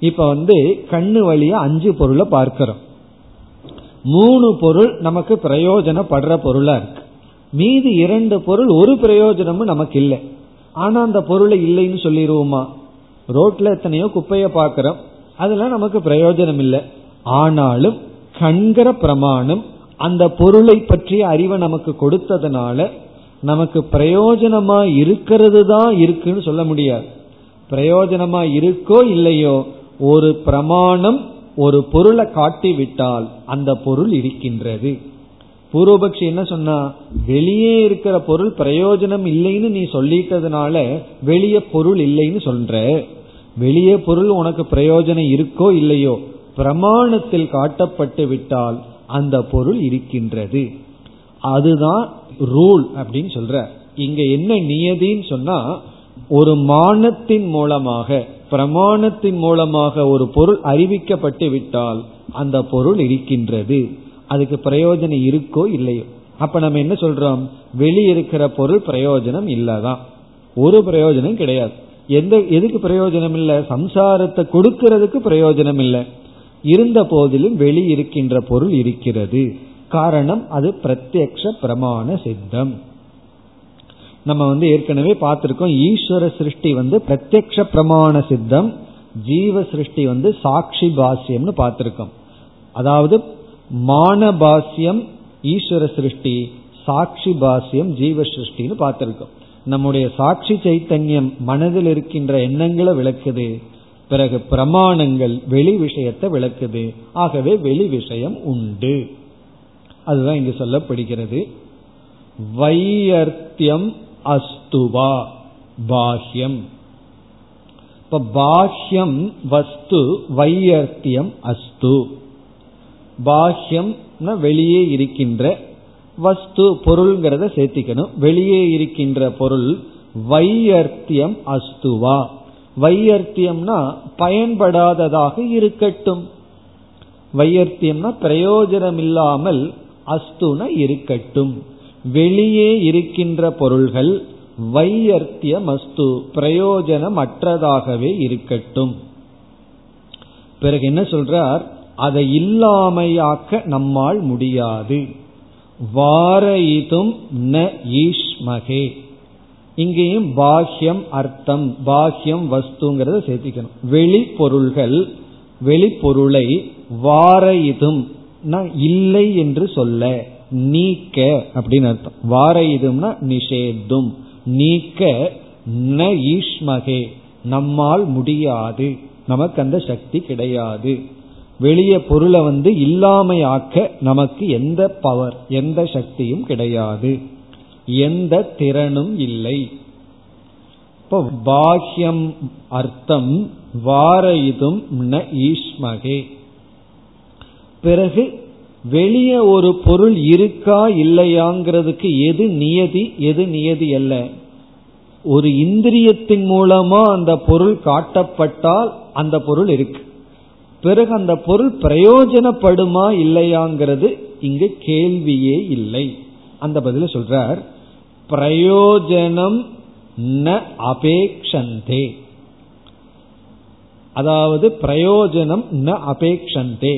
இப்ப வந்து கண்ணு வழியா அஞ்சு பொருளை பார்க்கிறோம். மூணு பொருள் நமக்கு பிரயோஜனப்படுற பொருளா இருக்கு. மீதி இரண்டு பொருள் ஒரு பிரயோஜனமும் நமக்கு இல்லை. ஆனா அந்த பொருளை இல்லைன்னு சொல்லிடுவோமா ரோட்ல எத்தனையோ குப்பைய பாக்கிறோம் அதெல்லாம் நமக்கு பிரயோஜனம் இல்லை ஆனாலும் கண்கிற பிரமாணம் அந்த பொருளை பற்றிய அறிவை நமக்கு கொடுத்ததுனால நமக்கு பிரயோஜனமா இருக்கிறது தான் இருக்குன்னு சொல்ல முடியாது. பிரயோஜனமா இருக்கோ இல்லையோ ஒரு பிரமாணம் ஒரு பொருளை காட்டிவிட்டால் அந்த பொருள் இருக்கின்றது. பூர்வபக்ஷி என்ன சொன்னா வெளியே இருக்கிற பொருள் பிரயோஜனம் இல்லைன்னு நீ சொல்லிட்டதுனால வெளியே பொருள் இல்லைன்னு சொல்ற. வெளியே பொருள் உனக்கு பிரயோஜனம் இருக்கோ இல்லையோ பிரமாணத்தில் காட்டப்பட்டு விட்டால் அந்த பொருள் இருக்கின்றது. அதுதான் ரூல் அப்படின்னு சொல்ற. இங்க என்ன நியதின்னு சொன்னா ஒரு மானத்தின் மூலமாக பிரமாணத்தின் மூலமாக ஒரு பொருள் அறிவிக்கப்பட்டு விட்டால் அந்த பொருள் இருக்கின்றது. அதுக்கு பிரயோஜனம் இருக்கோ இல்லையோ. அப்ப நம்ம என்ன சொல்றோம்? வெளியிருக்கிற பொருள் பிரயோஜனம் இல்லதான். ஒரு பிரயோஜனம் கிடையாது. எந்த எதுக்கு பிரயோஜனம் இல்லை சம்சாரத்தை கொடுக்கிறதுக்கு பிரயோஜனம் இல்லை இருந்த போதிலும் வெளி இருக்கின்ற பொருள் இருக்கிறது. காரணம் அது பிரத்யக்ஷ பிரமாண சித்தம். நம்ம வந்து ஏற்கனவே பார்த்திருக்கோம் ஈஸ்வர சிருஷ்டி வந்து பிரத்யக்ஷ பிரமாண சித்தம் ஜீவ சிருஷ்டி வந்து சாட்சி பாஸ்யம்னு பார்த்திருக்கோம். அதாவது மானபாசியம் ஈஸ்வர சிருஷ்டி சாட்சி பாசியம் ஜீவ சிருஷ்டின்னு பார்த்திருக்கோம். நம்முடைய சாட்சி சைத்தன்யம் மனதில் இருக்கின்ற எண்ணங்களை விளக்குது. பிறகு பிரமாணங்கள் வெளி விஷயத்தை விளக்குது. ஆகவே வெளி விஷயம் உண்டு. அதுதான் இங்கு சொல்லப்படுகிறது. வையர்த்தியம் அஸ்துவா பாஹ்யம். இப்ப பாஹ்யம் வஸ்து வையர்த்தியம் அஸ்து. பாஹ்யம் வெளியே இருக்கின்ற வஸ்து பொருள்ங்கிறத சேர்த்திக்கணும். வெளியே இருக்கின்ற பொருள் வையர்த்தியம் அஸ்துவா. வையர்த்தியம்னா பயன்படாததாக இருக்கட்டும். வையர்த்தியம்னா பிரயோஜனம் இல்லாமல் அஸ்துன இருக்கட்டும். வெளியே இருக்கின்ற பொருள்கள் வையர்த்தியம் அஸ்து பிரயோஜனமற்றதாகவே இருக்கட்டும். பிறகு என்ன சொல்றார்? அதை இல்லாமையாக்க நம்மால் முடியாது. வாரயிதும் ந ஈஷ்மகே. இங்கேயும் பாஹ்யம் அர்த்தம் பாஹ்யம் வஸ்துங்கிறத சேர்த்திக்கணும். வெளிப்பொருள்கள் வெளிப்பொருளை வாரயிதும் இல்லை என்று சொல்ல நீக்க அப்படின்னு அர்த்தம். வாரயிதும்னா நிஷேதும் நீக்க ந ஈஷ்மகே. நம்மால் முடியாது நமக்கு அந்த சக்தி கிடையாது. வெளிய பொருளை வந்து இல்லாமையாக்க நமக்கு எந்த பவர் எந்த சக்தியும் கிடையாது. எந்த திறனும் இல்லை. இப்போ பாஹ்யம் அர்த்தம் வாரயிதும் ந ஈஸ்மகே பிறகு வெளியே ஒரு பொருள் இருக்கா இல்லையாங்கிறதுக்கு எது நியதி எது நியதி அல்ல. ஒரு இந்திரியத்தின் மூலமா அந்த பொருள் காட்டப்பட்டால் அந்த பொருள் இருக்கு. பிறகு அந்த பொருள் பிரயோஜனப்படுமா இல்லையாங்கிறது இங்கு கேள்வியே இல்லை. அந்த பதில சொல்றார் பிரயோஜனம் ந அபேக்ஷந்தே. அதாவது பிரயோஜனம் ந அபேக்ஷந்தே.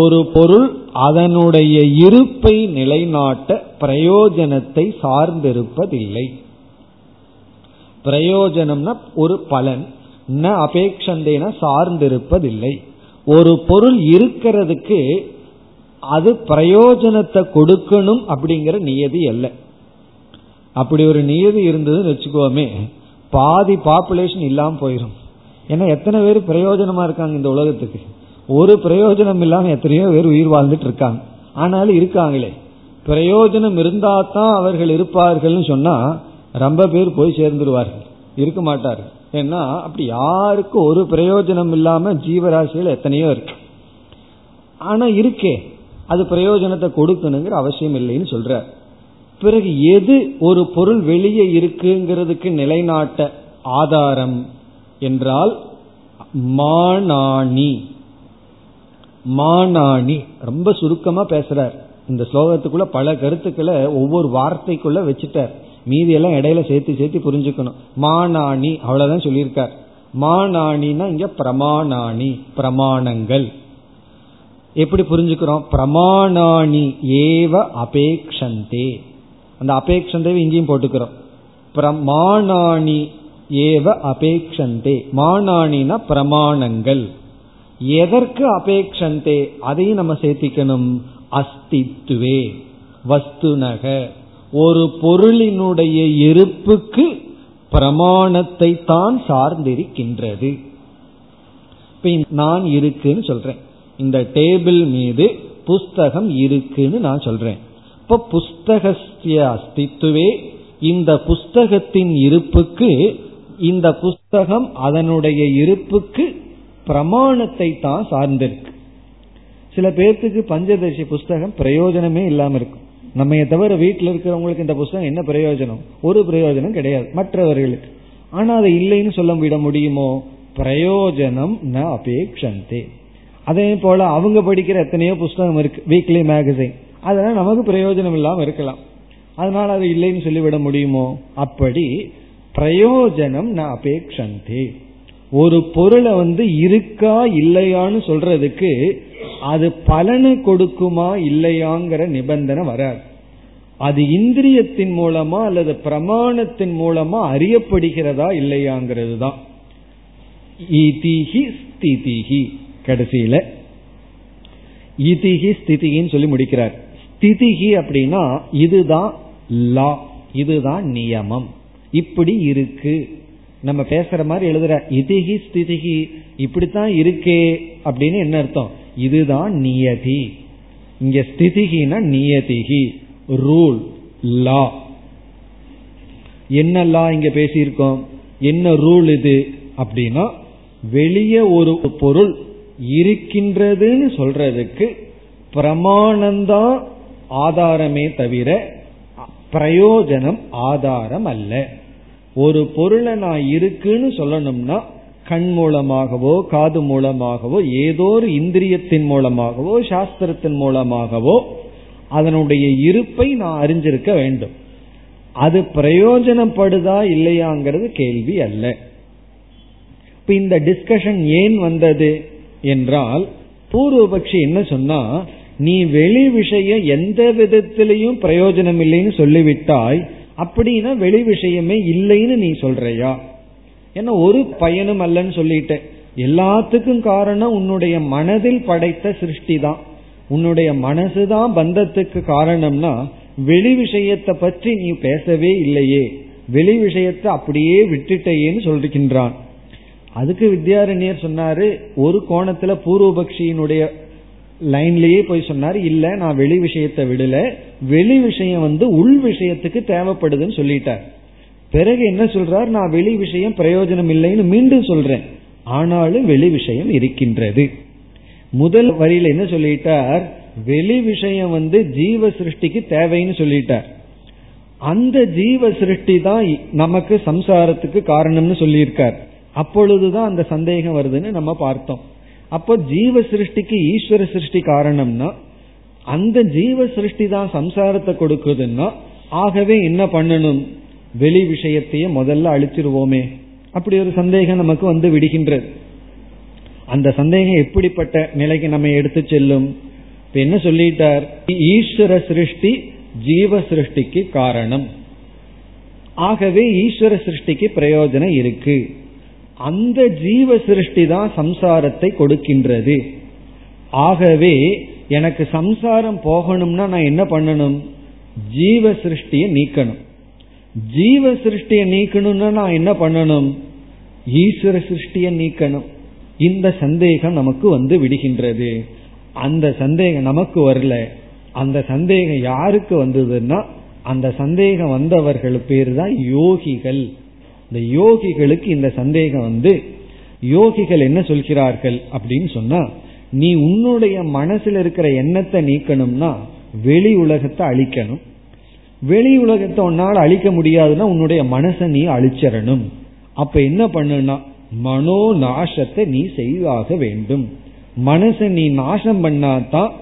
ஒரு பொருள் அதனுடைய இருப்பை நிலைநாட்ட பிரயோஜனத்தை சார்ந்திருப்பதில்லை. பிரயோஜனம்னா ஒரு பலன் ந அபேக்ஷந்தேன சார்ந்திருப்பதில்லை. ஒரு பொருள் இருக்கிறதுக்கு அது பிரயோஜனத்தை கொடுக்கணும் அப்படிங்கிற நியதி அல்ல. அப்படி ஒரு நியதி இருந்ததுன்னு வச்சுக்கோமே பாதி பாப்புலேஷன் இல்லாம போயிடும் ஏன்னா எத்தனை பேர் பிரயோஜனமா இருக்காங்க இந்த உலகத்துக்கு? ஒரு பிரயோஜனம் இல்லாம எத்தனையோ பேர் உயிர் வாழ்ந்துட்டு இருக்காங்க. ஆனாலும் இருக்காங்களே. பிரயோஜனம் இருந்தா தான் அவர்கள் இருப்பார்கள்னு சொன்னா ரொம்ப பேர் போய் சேர்ந்துருவார்கள். இருக்க மாட்டார்கள். ஏன்னா அப்படி யாருக்கும் ஒரு பிரயோஜனம் இல்லாம ஜீவராசிகள் எத்தனையோ இருக்கு. ஆனா இருக்கே அது பிரயோஜனத்தை கொடுக்கணுங்கிற அவசியம் இல்லைன்னு சொல்ற. பிறகு எது ஒரு பொருள் வெளியே இருக்குங்கிறதுக்கு நிலைநாட்ட ஆதாரம் என்றால் மானாணி. மானாணி. ரொம்ப சுருக்கமா பேசுறார். இந்த ஸ்லோகத்துக்குள்ள பல கருத்துக்களை ஒவ்வொரு வார்த்தைக்குள்ள வச்சுட்டார். மீதி எல்லாம் இடையில சேர்த்து சேர்த்து புரிஞ்சுக்கணும். மானாணி அவ்வளவுதான் சொல்லியிருக்கார். மானாணினா இங்க பிரமாணாணி பிரமாணங்கள். எப்படி புரிஞ்சுக்கிறோம்? பிரமாணாணி ஏவ அபேக்ஷந்தே. அந்த அபேக்ஷந்தேவை இங்கேயும் போட்டுக்கிறோம். பிரமாணாணி ஏவ அபேக்ஷந்தே. மானாணினா பிரமாணங்கள். எதற்கு அபேக்ஷந்தே? அதையும் நம்ம சேர்த்திக்கணும். அஸ்தித்துவே வஸ்துனக. ஒரு பொருளினுடைய இருப்புக்கு பிரமாணத்தை தான் சார்ந்திருக்கின்றது. நான் இருக்குன்னு சொல்றேன். இந்த டேபிள் மீது புஸ்தகம் இருக்குன்னு நான் சொல்றேன். இப்ப புஸ்தகஸ்ய அஸ்தித்துவே இந்த புஸ்தகத்தின் இருப்புக்கு இந்த புஸ்தகம் அதனுடைய இருப்புக்கு பிரமாணத்தை தான் சார்ந்திருக்கு. சில பேர்த்துக்கு பஞ்சதர்ஷி புஸ்தகம் பிரயோஜனமே இல்லாம இருக்கும். நம்ம தவிர வீட்டில் இருக்கிறவங்களுக்கு இந்த புஸ்தகம் என்ன பிரயோஜனம்? ஒரு பிரயோஜனம் கிடையாது. மற்றவர்களுக்கு. ஆனா அதை இல்லைன்னு சொல்ல விட முடியுமோ? பிரயோஜனம் ந அபேக்ஷந்தே. அதே போல அவங்க படிக்கிற எத்தனையோ புஸ்தகம் இருக்கு. வீக்லி மேகசைன் அதெல்லாம் நமக்கு பிரயோஜனம் இல்லாமல் இருக்கலாம். அதனால அது இல்லைன்னு சொல்லிவிட முடியுமோ? அப்படி பிரயோஜனம் ந அபேக்ஷந்தே. ஒரு பொருளை வந்து இருக்கா இல்லையான்னு சொல்றதுக்கு அது பலனு கொடுக்குமா இல்லையாங்கிற நிபந்தனை வராது. அது இந்திரியத்தின் மூலமா அல்லது பிரமாணத்தின் மூலமா அறியப்படுகிறதா இல்லையாங்கிறது தான். ஸ்திதிகி கடைசியில. இதிகி ஸ்திதிகின்னு சொல்லி முடிக்கிறார். ஸ்திதிகி அப்படின்னா இதுதான் லா இதுதான் நியமம். இப்படி இருக்கு. நம்ம பேசுற மாதிரி எழுதுற இதிகி ஸ்திதிகி இப்படித்தான் இருக்கே அப்படின்னு என்ன அர்த்தம்? இதுதான் நியதி. இங்க ஸ்திதிகினா நியதிகி. ரூல் லா. என்ன லா இங்க பேசியிருக்கோம்? என்ன ரூல் இது? அப்படின்னா வெளியே ஒரு பொருள் இருக்கின்றதுன்னு சொல்றதுக்கு பிரமாணம்தான் ஆதாரமே தவிர பிரயோஜனம் ஆதாரம் அல்ல. ஒரு பொருளை நான் இருக்குன்னு சொல்லணும்னா கண் மூலமாகவோ காது மூலமாகவோ ஏதோ ஒரு இந்திரியத்தின் மூலமாகவோ சாஸ்திரத்தின் மூலமாகவோ அதனுடைய இருப்பை நான் அறிஞ்சிருக்க வேண்டும். அது பிரயோஜனப்படுதா இல்லையாங்கிறது கேள்வி அல்ல. இப்ப இந்த டிஸ்கஷன் ஏன் வந்தது என்றால் பூர்வபக்ஷி என்ன சொன்னா நீ வெளி விஷயம் எந்த விதத்திலையும் பிரயோஜனம் இல்லைன்னு சொல்லிவிட்டாய் அப்படின்னா வெளி விஷயமே இல்லைன்னு நீ சொல்றியா? ஏன்னா ஒரு பயனும் அல்லன்னு சொல்லிட்டேன். எல்லாத்துக்கும் காரணம் உன்னுடைய மனதில் படைத்த சிருஷ்டி தான் உன்னுடைய மனசுதான் பந்தத்துக்கு காரணம்னா வெளி விஷயத்தை பற்றி நீ பேசவே இல்லையே. வெளி விஷயத்தை அப்படியே விட்டுட்டேன்னு சொல்லிருக்கின்றான் அதுக்கு வித்யாரண்யர் சொன்னாரு ஒரு கோணத்துல பூர்வபக்ஷியினுடைய லைன்லயே போய் சொன்னார் இல்ல நான் வெளி விஷயத்தை விடல. வெளி விஷயம் வந்து உள் விஷயத்துக்கு தேவைப்படுதுன்னு சொல்லிட்டார். பிறகு என்ன சொல்றார்? நான் வெளி விஷயம் பிரயோஜனம் இல்லைன்னு மீண்டும் சொல்றேன். ஆனாலும் வெளி விஷயம் இருக்கின்றது. முதல் வரியில என்ன சொல்லிட்டார்? வெளி விஷயம் வந்து ஜீவ சிருஷ்டிக்கு தேவைன்னு சொல்லிட்டார். அந்த ஜீவ சிருஷ்டி தான் நமக்கு சம்சாரத்துக்கு காரணம்னு சொல்லியிருக்கார். அப்பொழுதுதான் அந்த சந்தேகம் வருதுன்னு நம்ம பார்த்தோம். அப்போ ஜீவ சிருஷ்டிக்கு ஈஸ்வர சிருஷ்டி காரணம்னா அந்த ஜீவ சிருஷ்டி தான் சம்சாரத்தை கொடுக்குதுன்னா ஆகவே என்ன பண்ணணும்? வெளி விஷயத்தையே முதல்ல அழிச்சிருவோமே. அப்படி ஒரு சந்தேகம் நமக்கு வந்து விடுகின்றது. அந்த சந்தேகம் எப்படிப்பட்ட நிலைக்கு நம்ம எடுத்து செல்லும்? இப்ப என்ன சொல்லிட்டார்? ஈஸ்வர சிருஷ்டி ஜீவ சிருஷ்டிக்கு காரணம். ஆகவே ஈஸ்வர சிருஷ்டிக்கு பிரயோஜனம் இருக்கு. அந்த ஜீவ சிருஷ்டி தான் சம்சாரத்தை கொடுக்கின்றது. ஆகவே எனக்கு சம்சாரம் போகணும்னா நான் என்ன பண்ணணும்? ஜீவ சிருஷ்டியை நீக்கணும். ஜீவ சிருஷ்டியை நீக்கணும்னா நான் என்ன பண்ணணும்? ஈஸ்வர சிருஷ்டியை நீக்கணும். இந்த சந்தேகம் நமக்கு வந்து விடுகின்றது. அந்த சந்தேகம் நமக்கு வரல. அந்த சந்தேகம் யாருக்கு வந்ததுன்னா அந்த சந்தேகம் வந்தவர்கள் பேர் தான் யோகிகள். இந்த யோகிகளுக்கு இந்த சந்தேகம் வந்து யோகிகள் என்ன சொல்கிறார்கள் அப்படின்னு சொன்னா நீ உன்னுடைய மனசுல இருக்கிற எண்ணத்தை நீக்கணும்னா வெளி உலகத்தை அழிக்கணும். வெளி உலகத்தை உன்னால் அழிக்க முடியாதுன்னா உன்னுடைய மனசை நீ அழிச்சிடணும். அப்ப என்ன பண்ணுனா மனோ நாசத்தை நீ செய்தாக வேண்டும். மனசை நீ நாசம் பண்ணாதான்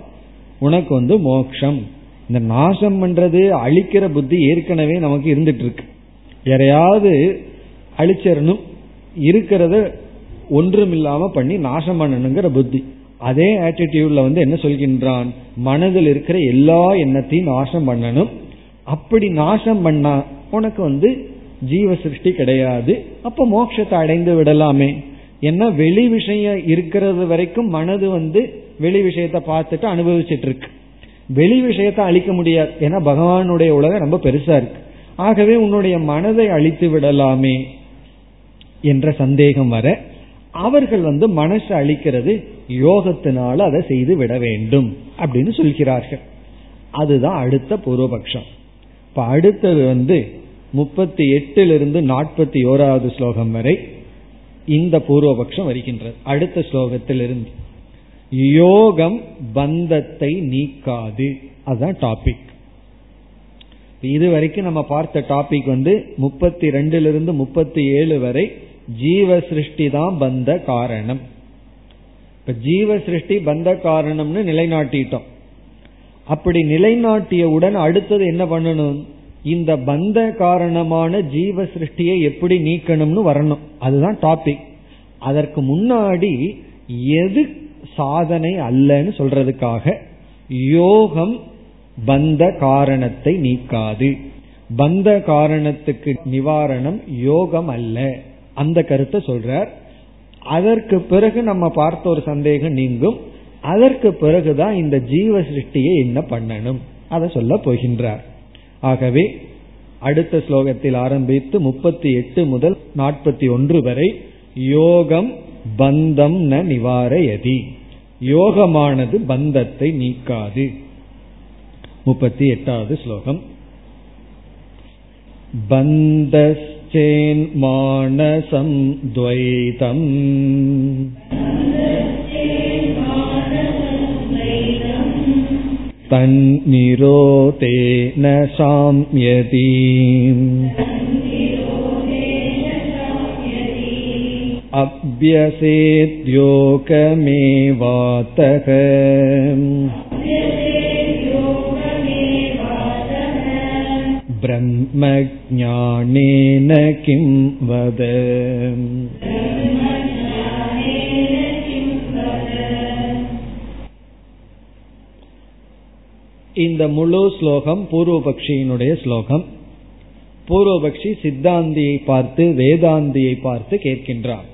உனக்கு வந்து மோக்ஷம் இந்த நாசம் பண்றது அழிக்கிற புத்தி ஏற்கனவே நமக்கு இருந்துட்டு இருக்கு. யாரையாவது அழிச்சிடணும் இருக்கிறத ஒன்றுமில்லாம பண்ணி நாசம் பண்ணணுங்கிற புத்தி. அதே ஆட்டிடியூட்ல வந்து என்ன சொல்கின்றான்? மனதில் இருக்கிற எல்லா எண்ணத்தையும் நாசம் பண்ணணும். அப்படி நாசம் பண்ணா உனக்கு வந்து ஜீவ சிருஷ்டி கிடையாது. அப்ப மோட்சத்தை அடைந்து விடலாமே. ஏன்னா வெளி விஷயம் இருக்கிறது வரைக்கும் மனது வந்து வெளி விஷயத்தை பார்த்துட்டு அனுபவிச்சுட்டு இருக்கு வெளி விஷயத்தை அழிக்க முடியாது. ஏன்னா பகவானுடைய உலகம் ரொம்ப பெருசா இருக்கு. ஆகவே உன்னுடைய மனதை அழித்து விடலாமே. என்ற சந்தேகம் வர அவர்கள் வந்து மனசை அழிக்கிறது யோகத்தினால அதை செய்து விட வேண்டும் அப்படின்னு சொல்கிறார்கள். அதுதான் அடுத்த பூர்வபக்ஷம். இப்ப அடுத்தது வந்து முப்பத்தி எட்டிலிருந்து நாற்பத்தி ஓராவது ஸ்லோகம் வரை இந்த பூர்வபக்ஷம் வருகின்றது. அடுத்த ஸ்லோகத்திலிருந்து. யோகம் பந்தத்தை நீக்காது. அதுதான் டாபிக் இது வரைக்கும் நம்ம பார்த்த டாபிக் வந்து முப்பத்தி ரெண்டிலிருந்து முப்பத்தி ஏழு வரை ஜீவ சிருஷ்டி தான் பந்த காரணம். இப்ப ஜீவ சிருஷ்டி பந்த காரணம்னு நிலைநாட்டிட்டோம். அப்படி நிலைநாட்டியவுடன் அடுத்தது என்ன பண்ணணும்? இந்த பந்த காரணமான ஜீவ சிருஷ்டியை எப்படி நீக்கணும்னு வரணும். அதுதான் டாபிக் அதற்கு முன்னாடி எது சாதனை அல்லன்னு சொல்றதுக்காக யோகம் பந்த காரணத்தை நீக்காது. பந்த காரணத்துக்கு நிவாரணம் யோகம் அல்ல. அந்த கருத்தை சொல்றார். அதற்கு பிறகு நம்ம பார்த்த ஒரு சந்தேகம் நீங்கும். அதற்கு பிறகுதான் இந்த ஜீவ சிருஷ்டியை என்ன பண்ணணும்? அதை சொல்ல போகின்றார். ஆகவே அடுத்த ஸ்லோகத்தில் ஆரம்பித்து முப்பத்தி எட்டு முதல் நாற்பத்தி ஒன்று வரை யோகம் பந்தம் ந நிவாரயதி. யோகமானது பந்தத்தை நீக்காது. முப்பத்தி எட்டாவது ஸ்லோகம். பந்தஸ் बन्धश्चेन्मानसं द्वैतम् तन्निरोतेन साम्यति अभ्यसेद्योगमेवातः ब्रह्मज्ञानेन किं वद இந்த முழு ஸ்லோகம் பூர்வபக்ஷியினுடைய ஸ்லோகம் பூர்வபக்ஷி சித்தாந்தியை பார்த்து வேதாந்தியை பார்த்து கேட்கின்றார்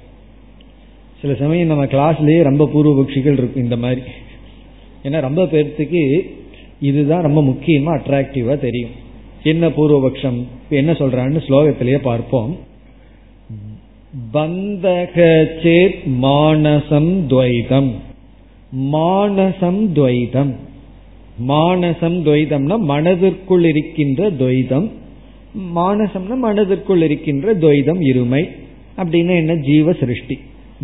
சில சமயம் நம்ம கிளாஸ்லயே ரொம்ப பூர்வபக்ஷிகள் இருக்கும் இந்த மாதிரி ஏன்னா ரொம்ப பேர்த்துக்கு இதுதான் ரொம்ப முக்கியமா அட்ராக்டிவா தெரியும் என்ன பூர்வபக்ஷம்? என்ன சொல்றான்னு ஸ்லோகத்திலேயே பார்ப்போம். பந்தக சேத் மானசம் துவைதம். மானசம் துவைதம். மானசம் துவைதம்னா மனதிற்குள் இருக்கின்ற துவைதம். மானசம்னா மனதிற்குள் இருக்கின்ற துவைதம் இருமை. அப்படின்னா என்ன? ஜீவ சிருஷ்டி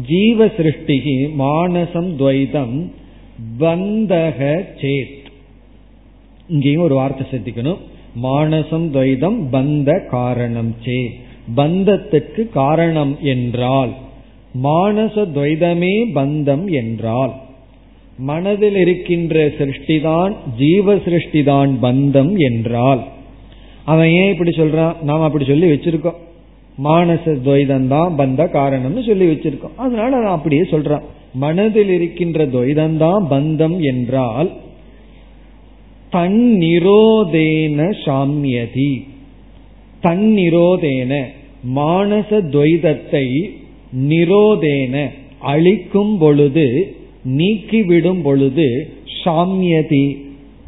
ஜீவ சிருஷ்டி மானசம் துவைதம் பந்தக சேத் இங்கேயும் ஒரு வார்த்தை சேர்த்திக்கணும். மானசம் துவைதம் பந்த காரணம் சே. பந்தத்துக்கு காரணம் என்றால் மானச துவைதமே பந்தம் என்றால் மனதில் இருக்கின்ற சிருஷ்டிதான் ஜீவ சிருஷ்டிதான் பந்தம் என்றால். அவன் ஏன் இப்படி சொல்றான்? நாம் அப்படி சொல்லி வச்சிருக்கோம். மானச துவைதம் தான் பந்த காரணம்னு சொல்லி வச்சிருக்கோம். அதனால நான் அப்படியே சொல்றான். மனதில் இருக்கின்ற துவைதம் தான் பந்தம் என்றால் தன்னிரோதேன சாமியதி. தன்னிரோதேன மானச துவைதத்தை நிரோதேன அழிக்கும் பொழுது நீக்கிவிடும் பொழுது சாமியதி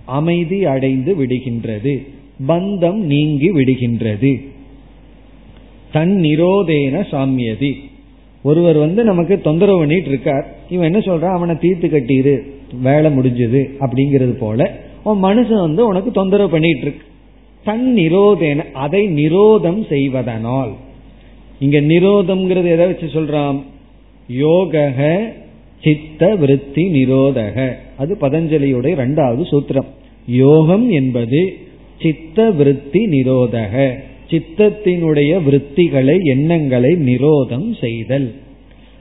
அமைதி அடைந்து விடுகின்றது. பந்தம் நீங்கி விடுகின்றது. தன் நிரோதேன சாமியதி. ஒருவர் வந்து நமக்கு தொந்தரவு பண்ணிட்டு இருக்கார். இவன் என்ன சொல்றான்? அவனை தீர்த்து கட்டிடு வேலை முடிஞ்சது அப்படிங்கிறது போல உன் மனுஷன் வந்து உனக்கு தொந்தரவு பண்ணிட்டு இருக்கு தன் நிரோதேன அதை நிரோதம் செய்வதனால். இங்க நிரோதம்ங்கிறது எதை வச்சு சொல்றான் யோக சித்த விருத்தி நிரோதக. அது பதஞ்சலியுடைய இரண்டாவது சூத்திரம். யோகம் என்பது சித்த விருத்தி நிரோதக. சித்தத்தினுடைய விருத்திகளை எண்ணங்களை நிரோதம் செய்தல்.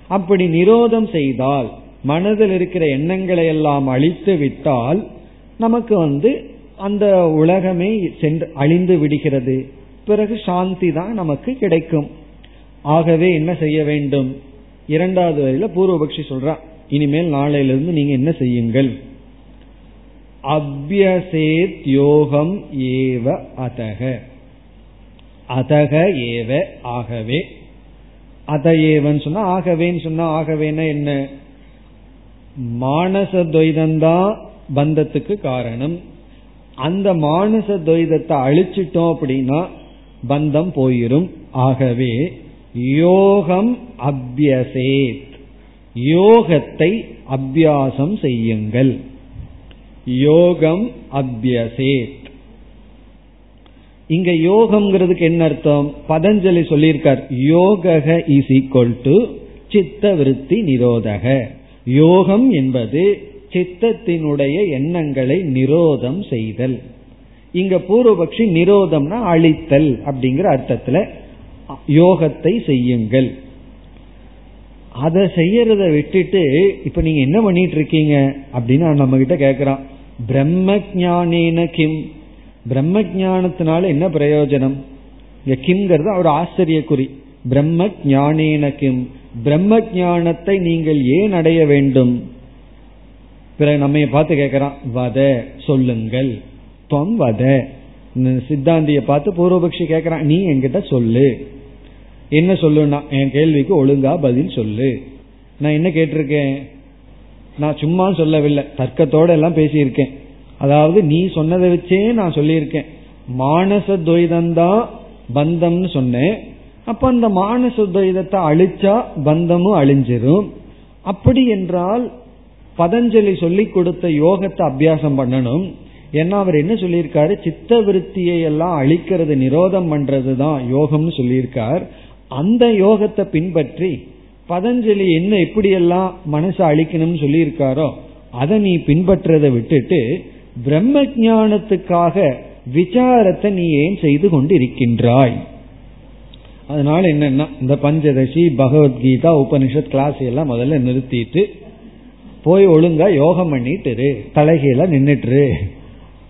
அப்படி நிரோதம் செய்தால் மனதில் இருக்கிற எண்ணங்களை எல்லாம் அழித்து விட்டால் நமக்கு வந்து அந்த உலகமே சென்று அழிந்து விடுகிறது. பிறகு சாந்தி தான் நமக்கு கிடைக்கும். ஆகவே என்ன செய்ய வேண்டும்? இரண்டாவது வரையில பூர்வபக்ஷி சொல்றான் இனிமேல் நாளையிலிருந்து நீங்க என்ன செய்யுங்கள்? அபியசேத் யோகம் ஏவ அதக. அதக ஏவ ஆகவே. அத ஏவன் சொன்னா ஆகவேன்னு சொன்னா ஆகவேன்னா என்ன? மானசதுவயதந்தான் பந்தத்துக்கு காரணம். அந்த மானச துவைதத்தை அழிச்சிட்டோம் அப்படின்னா பந்தம் போயிரும். ஆகவே யோகம் அபியசேத். யோகத்தை அபியாசம் செய்யுங்கள். யோகம் அபியசேத். இங்க யோகம்ங்கிறதுக்கு என்ன அர்த்தம்? பதஞ்சலி சொல்லியிருக்கார். யோக இஸ் ஈக்வல் டு சித்த விருத்தி நிரோதக. யோகம் என்பது சித்தத்தினுடைய எண்ணங்களை நிரோதம் செய்தல். இங்க பூர்வபக்ஷி நிரோதம்னா அழித்தல் அப்படிங்கிற அர்த்தத்துல யோகத்தை செய்யுங்கள். அதை செய்யறத விட்டுட்டு இப்ப நீங்க என்ன பண்ணிட்டு இருக்கீங்க அப்படின்னு நம்ம கிட்ட கேக்குறான். பிரம்ம ஜானேன கிம். பிரம்ம ஜானத்தினால என்ன பிரயோஜனம்? இங்க கிம்ங்கிறது ஒரு ஆச்சரியக்குறி. பிரம்ம ஜானேன கிம். பிரம்ம ஜானத்தை நீங்கள் ஏன் அடைய வேண்டும்? பிறகு நம்ம பார்த்து கேட்கிறான் வத சொல்லுங்கள். தொம் வத. சித்தாந்திய பார்த்து பூர்வபக்ஷி கேட்கிறான் நீ என்கிட்ட சொல்லு. என்ன சொல்லுன்னா என் கேள்விக்கு ஒழுங்கா பதில் சொல்லு. நான் என்ன கேட்டிருக்கேன்? நான் சும்மா சொல்லவில்லை தர்க்கத்தோட எல்லாம் பேசியிருக்கேன். அதாவது நீ சொன்னதை வச்சே நான் சொல்லியிருக்கேன். மானச துவைதந்தான் பந்தம்னு சொன்னேன். அப்ப அந்த மானச துவைதத்தை அழிச்சா பந்தமும் அழிஞ்சிரும். அப்படி என்றால் பதஞ்சலி சொல்லி கொடுத்த யோகத்தை அபியாசம் பண்ணணும். ஏன்னா அவர் என்ன சொல்லியிருக்காரு? சித்த விருத்தியை எல்லாம் அழிக்கிறது நிரோதம் பண்றது தான் யோகம்னு சொல்லியிருக்கார். அந்த யோகத்தை பின்பற்றி பதஞ்சலி என்ன எப்படியெல்லாம் மனசை அழிக்கணும்னு சொல்லியிருக்காரோ அதை நீ பின்பற்றதை விட்டுட்டு பிரம்ம ஜானத்துக்காக விசாரத்தை நீ ஏன் செய்து கொண்டு இருக்கின்றாய் அதனால என்னன்னா இந்த பஞ்சதசி பகவத்கீதா உபனிஷத் கிளாஸ் எல்லாம் முதல்ல நிறுத்திட்டு போய் ஒழுங்கா யோகம் பண்ணிட்டு இரு. தலைகீழ நின்னுட்டு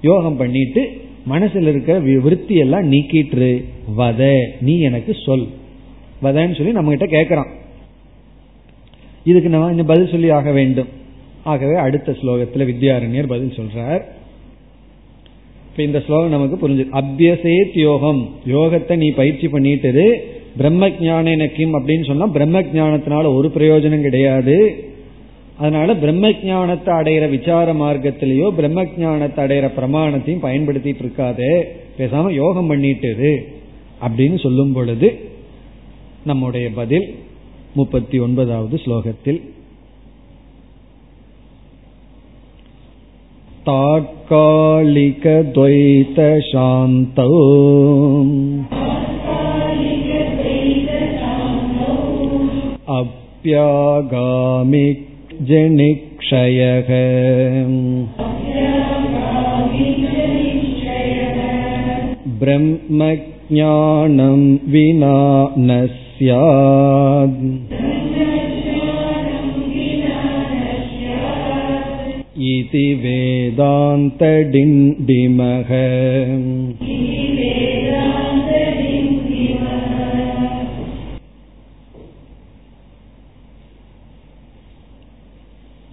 யோகம் பண்ணிட்டு மனசுல இருக்கிற விருத்தி எல்லாம் நீக்கிட்டு வத நீ எனக்கு சொல். வதன்னு சொல்லி நம்ம கிட்ட கேட்கறான் இதுக்கு நம்ம இந்த பதில் சொல்லி ஆக வேண்டும். ஆகவே அடுத்த ஸ்லோகத்துல வித்யாரண்யர் பதில் சொல்றார். இப்ப இந்த ஸ்லோகம் நமக்கு புரிஞ்சு அபியசேத் யோகம். யோகத்தை நீ பயிற்சி பண்ணிட்டு பிரம்ம ஜான கிம் அப்படின்னு சொன்னா பிரம்ம ஜானத்தினால ஒரு பிரயோஜனம் கிடையாது. அதனால பிரம்ம ஜானத்தை அடையிற விசார மார்க்கத்திலேயோ பிரம்ம ஜானத்தை அடையிற பிரமாணத்தையும் பயன்படுத்திட்டு இருக்காதே பேசாம யோகம் பண்ணிட்டு அப்படின்னு சொல்லும் பொழுது நம்முடைய பதில் முப்பத்தி ஒன்பதாவது ஸ்லோகத்தில் तात्कालिकद्वैतशान्तौ अप्यागामिक् जनिक्षयः ब्रह्मज्ञानं विना न स्यात् इति वेदान्तडिण्डिमः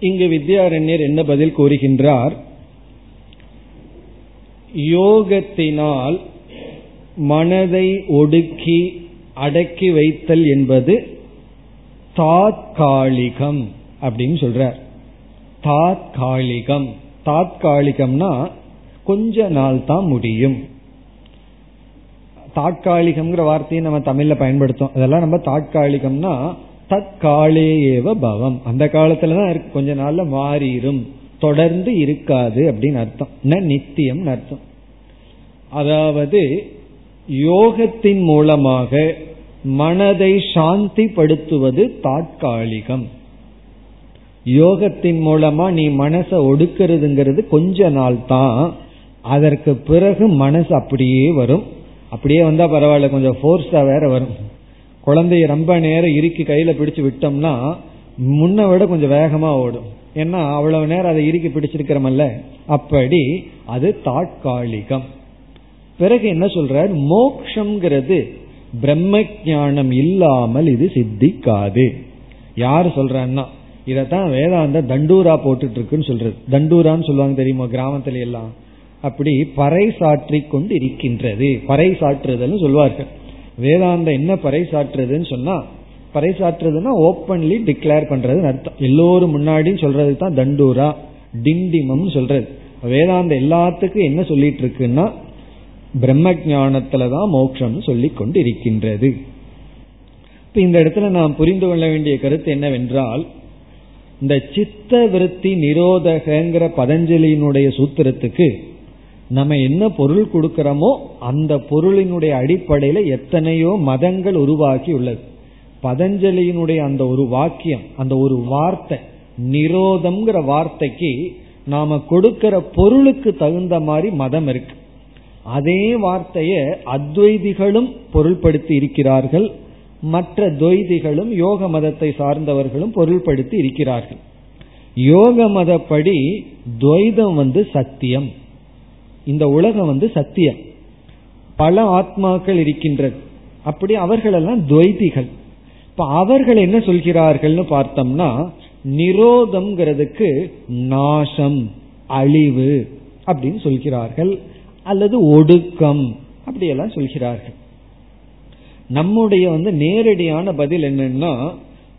இங்கு வித்யாரண்யர் என்ன பதில் கூறுகின்றார்? யோகத்தினால் மனதை ஒடுக்கி அடக்கி வைத்தல் என்பது தாத்காலிகம் அப்படின்னு சொல்றார். தாத்காலிகம். தாத்காலிகம்னா கொஞ்ச நாள் தான் முடியும். தாட்காலிகம்ங்கிற வார்த்தையை நம்ம தமிழ்ல பயன்படுத்தோம். அதெல்லாம் நம்ம தாட்காலிகம்னா தற்காலே ஏவ பவம். அந்த காலத்துலதான் இருக்கு. கொஞ்ச நாள்ல மாறிடும் தொடர்ந்து இருக்காது அப்படின்னு அர்த்தம். ந நித்தியம் அர்த்தம். அதாவது யோகத்தின் மூலமாக மனதை சாந்திப்படுத்துவது தாற்காலிகம். யோகத்தின் மூலமா நீ மனசை ஒடுக்கிறதுங்கிறது கொஞ்ச நாள் தான் அதற்கு பிறகு மனசு அப்படியே வரும். அப்படியே வந்தா பரவாயில்ல கொஞ்சம் ஃபோர்ஸா வேற வரும். குழந்தைய ரொம்ப நேரம் இறுக்கி கையில பிடிச்சு விட்டோம்னா முன்ன விட கொஞ்சம் வேகமா ஓடும். ஏன்னா அவ்வளவு நேரம் அதை இறுக்கி பிடிச்சிருக்கிறமல்ல? அப்படி அது தாட்காலிகம். பிறகு என்ன சொல்றார்? மோக்ஷங்கிறது பிரம்ம ஜானம் இல்லாமல் இது சித்திக்காது. யார் சொல்றான்னா இதத்தான் வேதாந்த தண்டூரா போட்டுட்டு இருக்குன்னு சொல்றது. தண்டூரான்னு சொல்லுவாங்க தெரியுமா கிராமத்துல எல்லாம் அப்படி பறை சாற்றி கொண்டு இருக்கின்றது பறை சாற்றுதல் சொல்லுவார்கள் வேதாந்த என்ன பறை சாற்றுறதுன்னு சொன்னா பறை சாற்றுறதுன்னா ஓப்பன்லி டிக்ளேர் பண்றதுன்னு அர்த்தம். எல்லோரும் முன்னாடியும் சொல்றது தான் தண்டூரா டிண்டிமம் சொல்றது. வேதாந்த எல்லாத்துக்கும் என்ன சொல்லிட்டு இருக்குன்னா பிரம்ம ஜானத்துலதான் மோட்சம் சொல்லி கொண்டு இருக்கின்றது இப்ப இந்த இடத்துல நாம் புரிந்து கொள்ள வேண்டிய கருத்து என்னவென்றால் இந்த சித்த விருத்தி நிரோதகங்கிற பதஞ்சலியினுடைய சூத்திரத்துக்கு நம்ம என்ன பொருள் கொடுக்கிறோமோ அந்த பொருளினுடைய அடிப்படையில எத்தனையோ மதங்கள் உருவாக்கி உள்ளது. பதஞ்சலியினுடைய அந்த ஒரு வாக்கியம் அந்த ஒரு வார்த்தை நிரோதம்ங்கிற வார்த்தைக்கு நாம கொடுக்கிற பொருளுக்கு தகுந்த மாதிரி மதம் இருக்கு. அதே வார்த்தைய அத்வைதிகளும் பொருள்படுத்தி இருக்கிறார்கள். மற்ற துவைதிகளும் யோக மதத்தை சார்ந்தவர்களும் பொருள்படுத்தி இருக்கிறார்கள். யோக மதப்படி துவைதம் வந்து சத்தியம். இந்த உலகம் வந்து சத்தியம். பல ஆத்மாக்கள் இருக்கின்றது. அப்படி அவர்களெல்லாம் துவைதிகள். இப்ப அவர்கள் என்ன சொல்கிறார்கள்னு பார்த்தோம்னா நிரோதம்ங்கிறதுக்கு நாசம் அழிவு அப்படின்னு சொல்கிறார்கள். அல்லது ஒடுக்கம் அப்படியெல்லாம் சொல்கிறார்கள். நம்முடைய வந்து நேரடியான பதில் என்னன்னா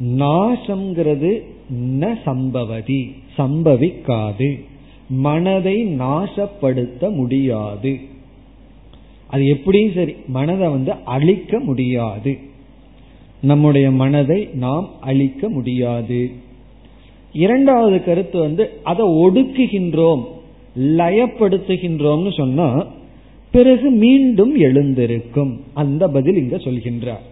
நாசம்ங்கிறது ந சம்பவதி சம்பவிக்காது. மனதை நாசப்படுத்த முடியாது. அது எப்படியும் சரி மனதை வந்து அழிக்க முடியாது. நம்முடைய மனதை நாம் அழிக்க முடியாது. இரண்டாவது கருத்து வந்து அதை ஒடுக்குகின்றோம் லயப்படுத்துகின்றோம்னு சொன்னா பிறகு மீண்டும் எழுந்திருக்கும். அந்த பதில் இங்க சொல்கின்றார்.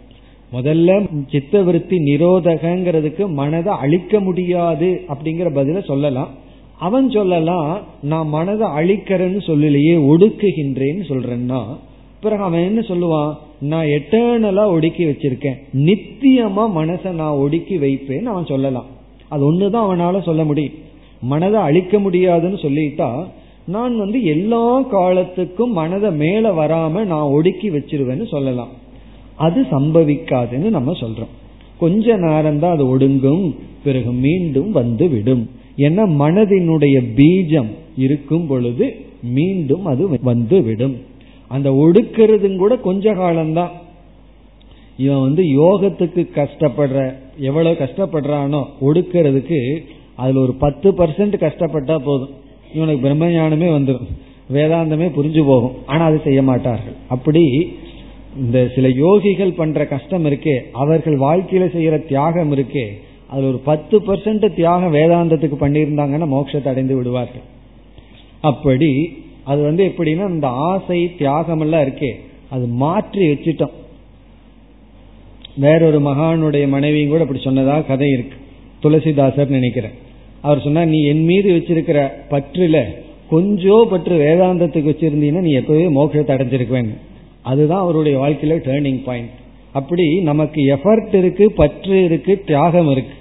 முதல்ல சித்தவருத்தி நிரோதகங்கிறதுக்கு மனதை அழிக்க முடியாது அப்படிங்கிற பதில சொல்லலாம். அவன் சொல்லலாம் நான் மனதை அழிக்கிறேன்னு சொல்லலையே ஒடுக்குகின்றேன்னு சொல்றேன்னா பிறகு அவன் என்ன சொல்லுவான் நான் எட்டர்னலா ஒடுக்கி வச்சிருக்கேன். நித்தியமா மனசை நான் ஒடுக்கி வைப்பேன்னு அவன் சொல்லலாம் அது ஒண்ணுதான் அவனால சொல்ல முடியும். மனதை அழிக்க முடியாதுன்னு சொல்லிட்டா நான் வந்து எல்லா காலத்துக்கும் மனதை மேல வராம நான் ஒடுக்கி வச்சிருவேன்னு சொல்லலாம். அது சம்பவிக்காதுன்னு நம்ம சொல்றோம். கொஞ்ச நேரம் தான் அது ஒடுங்கும் பிறகு மீண்டும் வந்து விடும். ஏன்னா மனதினுடைய பீஜம் இருக்கும் பொழுது மீண்டும் அது வந்து விடும் அந்த ஒடுக்கிறதும் கூட கொஞ்ச காலம்தான். இவன் வந்து யோகத்துக்கு கஷ்டப்படுற எவ்வளவு கஷ்டப்படுறானோ ஒடுக்கிறதுக்கு அதுல ஒரு பத்து பர்சன்ட் கஷ்டப்பட்டா போதும். இவனுக்கு பிரம்மஞானமே வந்துடும் வேதாந்தமே புரிஞ்சு போகும். ஆனா அது செய்ய மாட்டார்கள். அப்படி இந்த சில யோகிகள் பண்ற கஷ்டம் இருக்கே அவர்கள் வாழ்க்கையில செய்யற தியாகம் இருக்கே அதுல ஒரு பத்து பர்சன்ட் தியாகம் வேதாந்தத்துக்கு பண்ணியிருந்தாங்கன்னா மோட்சத்தை அடைந்து விடுவார்கள். அப்படி அது வந்து எப்படின்னா இந்த ஆசை தியாகம் எல்லாம் இருக்கே அது மாற்றி வச்சுட்டோம். வேறொரு மகானுடைய மனைவியும் கூட அப்படி சொன்னதா கதை இருக்கு. துளசிதாசர் நினைக்கிறேன். அவர் சொன்னா நீ என் மீது வச்சிருக்கிற பற்றுல கொஞ்சோ பற்று வேதாந்தத்துக்கு வச்சிருந்தீங்கன்னா நீ எப்பவே மோட்சத்தை அடைஞ்சிருக்குவேன். அதுதான் அவருடைய வாழ்க்கையில டேர்னிங் பாயிண்ட் அப்படி நமக்கு எஃபர்ட் இருக்கு பற்று இருக்கு தியாகம் இருக்கு.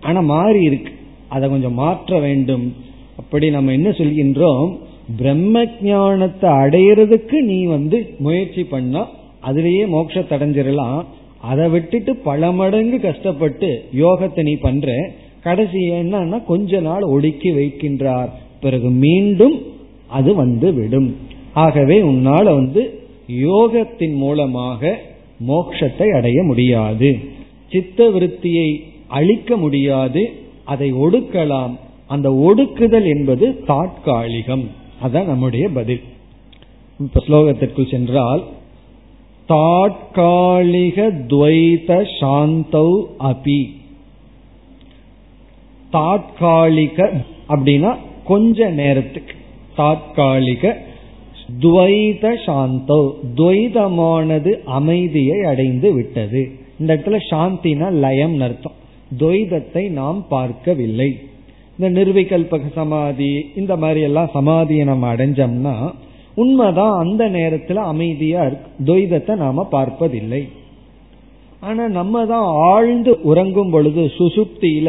ஆனா மாறி இருக்கு. அதை கொஞ்சம் மாற்ற வேண்டும். அப்படி நம்ம என்ன சொல்கின்றோம்? பிரம்ம ஞானத்தை அடையிறதுக்கு நீ வந்து முயற்சி பண்ணா அதுலேயே மோட்சத்தை அடைஞ்சிடலாம். அதை விட்டுட்டு பல மடங்கு கஷ்டப்பட்டு யோகத்தை நீ பண்ற. கடைசி என்னன்னா கொஞ்ச நாள் ஒடுக்கி வைக்கின்றார். பிறகு மீண்டும் அது வந்து விடும் ஆகவே உன்னால வந்து யோகத்தின் மூலமாக மோட்சத்தை அடைய முடியாது. சித்த விருத்தியை அழிக்க முடியாது அதை ஒடுக்கலாம். அந்த ஒடுக்குதல் என்பது தாட்காலிகம் அதான் நம்முடைய பதில். இப்ப ஸ்லோகத்திற்குள் சென்றால் தாட்காலிக துவைத சாந்தௌ அபி. தாட்காலிக அப்படின்னா கொஞ்ச நேரத்துக்கு. தாட்காலிக துவைத சாந்தோ. துவைதமானது அமைதியை அடைந்து விட்டது. இந்த இடத்துல சாந்தினா லயம் அர்த்தம். துவைதத்தை நாம் பார்க்கவில்லை. இந்த நிர்விகல்பக சமாதி இந்த மாதிரி எல்லாம் சமாதியை நம்ம அடைஞ்சோம்னா உண்மைதான் அந்த நேரத்துல அமைதியா இருக்கு. துவைதத்தை நாம பார்ப்பதில்லை. ஆனா நம்ம தான் ஆழ்ந்து உறங்கும் பொழுது சுசுப்தியில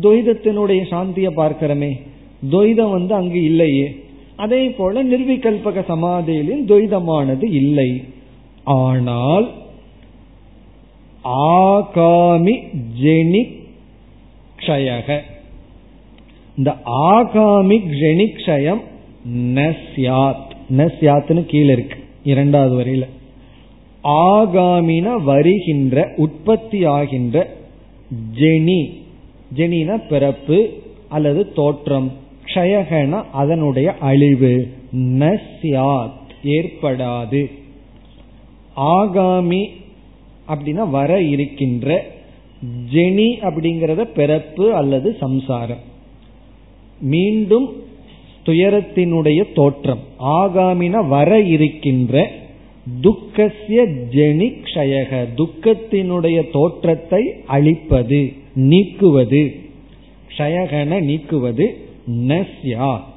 துவைதத்தினுடைய சாந்தியை பார்க்கிறோமே. துவைதம் வந்து அங்கு இல்லையே. அதே போல நிர்விகல்பக சமாதியிலும் துவைதமானது இல்லை. ஆனால் ஆகாமி ஜெனிக் க்ஷயக. இந்த ஆகாமிக் ஜெனிக்ஷயம் நஸ்யாத் நஸ்யாத்னு கீழே இருக்கு இரண்டாவது வரையில. ஆகாமின வருகின்ற உற்பத்தி ஆகின்ற ஜெனி. ஜெனின பிறப்பு அல்லது தோற்றம். க்ஷயகன அதனுடைய அழிவு. நஸ்யாத் ஏற்படாது. ஆகாமி அப்படின்னா வர இருக்கின்ற ஜெனி அப்படிங்கறத பிறப்பு அல்லது சம்சாரம். மீண்டும் துயரத்தினுடைய தோற்றம் ஆகாமின வர இருக்கின்ற துக்கசிய ஜெனி க்ஷயக துக்கத்தினுடைய தோற்றத்தை அழிப்பது நீக்குவது. க்ஷயகன நீக்குவது நஸ்யாத்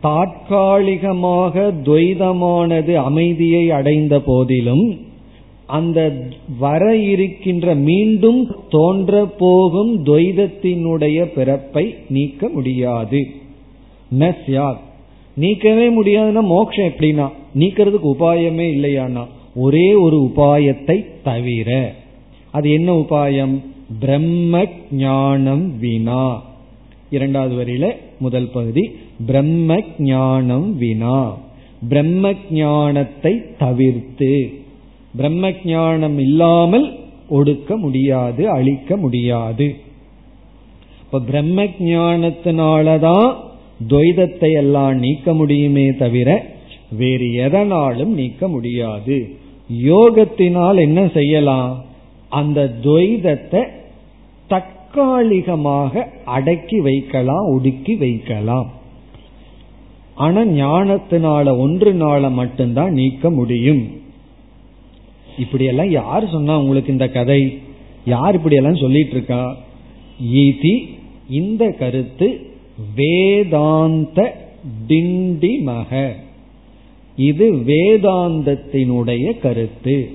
தாற்காலிகமாக துவைதமானது அமைதியை அடைந்த போதிலும் அந்த வர இருக்கின்ற மீண்டும் தோன்ற போகும் துவைதத்தினுடைய பிறப்பை நீக்க முடியாது. நீக்கவே முடியாதுன்னா மோட்சம் எப்படின்னா நீக்கிறதுக்கு உபாயமே இல்லையானா ஒரே ஒரு உபாயத்தை தவிர அது என்ன உபாயம்? பிரம்ம ஞானம் வினா. இரண்டாவது வரியில முதல் பகுதி பிரம்ம ஞானம் வினா. பிரம்ம ஞானத்தை தவிர்த்து. பிரம்ம ஞானம் இல்லாமல் ஒடுக்க முடியாது அழிக்க முடியாது. இப்ப பிரம்ம ஜானத்தினாலதான் துவைதத்தை எல்லாம் நீக்க முடியுமே தவிர வேறு எதனாலும் நீக்க முடியாது. யோகத்தினால் என்ன செய்யலாம்? அந்த துவைதத்தை தற்காலிகமாக அடக்கி வைக்கலாம் ஒடுக்கி வைக்கலாம். ஆனா ஞானத்தினால ஒன்று மட்டும்தான் நீக்க முடியும். இப்படியெல்லாம் யார் சொன்னா உங்களுக்கு இந்த கதை? யார் இப்படியெல்லாம் சொல்லிட்டு இருக்கா ஈதி இந்த கருத்து வேதாந்த டிண்டிமக. இது வேதாந்தத்தினுடைய கருத்து.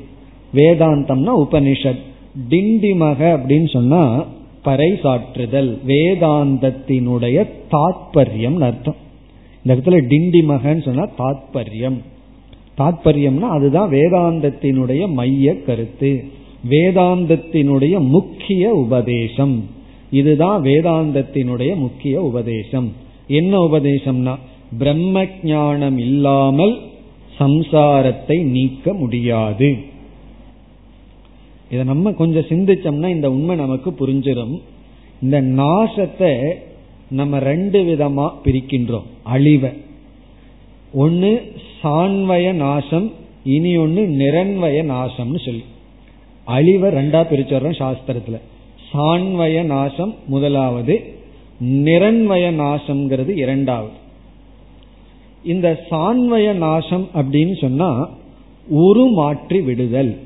வேதாந்தம்னா உபனிஷத். டிண்டிமக அப்படின்னு சொன்னா பறைசாற்றுதல் வேதாந்தத்தினுடைய தாத்பரியம் அர்த்தம். இந்த இடத்துல டிண்டிமகன்னு சொன்னா தாத்பரியம். தாத்பரியம்னா அதுதான் வேதாந்தத்தினுடைய மைய கருத்து. வேதாந்தத்தினுடைய முக்கிய உபதேசம். இதுதான் வேதாந்தத்தினுடைய முக்கிய உபதேசம். என்ன உபதேசம்னா பிரம்ம ஞானம் இல்லாமல் சம்சாரத்தை நீக்க முடியாது. இதை நம்ம கொஞ்சம் சிந்திச்சோம்னா இந்த உண்மை நமக்கு புரிஞ்சிடும் இந்த நாசத்தை நம்ம ரெண்டு விதமா பிரிக்கின்றோம். அழிவை. ஒன்னு சான்வய நாசம் இனி ஒன்னு நிரன்வய நாசம்னு சொல்லி. அழிவை ரெண்டா பிரிச்சோம் சாஸ்திரத்துல. சான்வய நாசம் முதலாவது நிரன்வய நாசம்ங்கிறது இரண்டாவது. இந்த சான்வய நாசம் அப்படின்னு சொன்னா உருமாற்றி விடுதல்.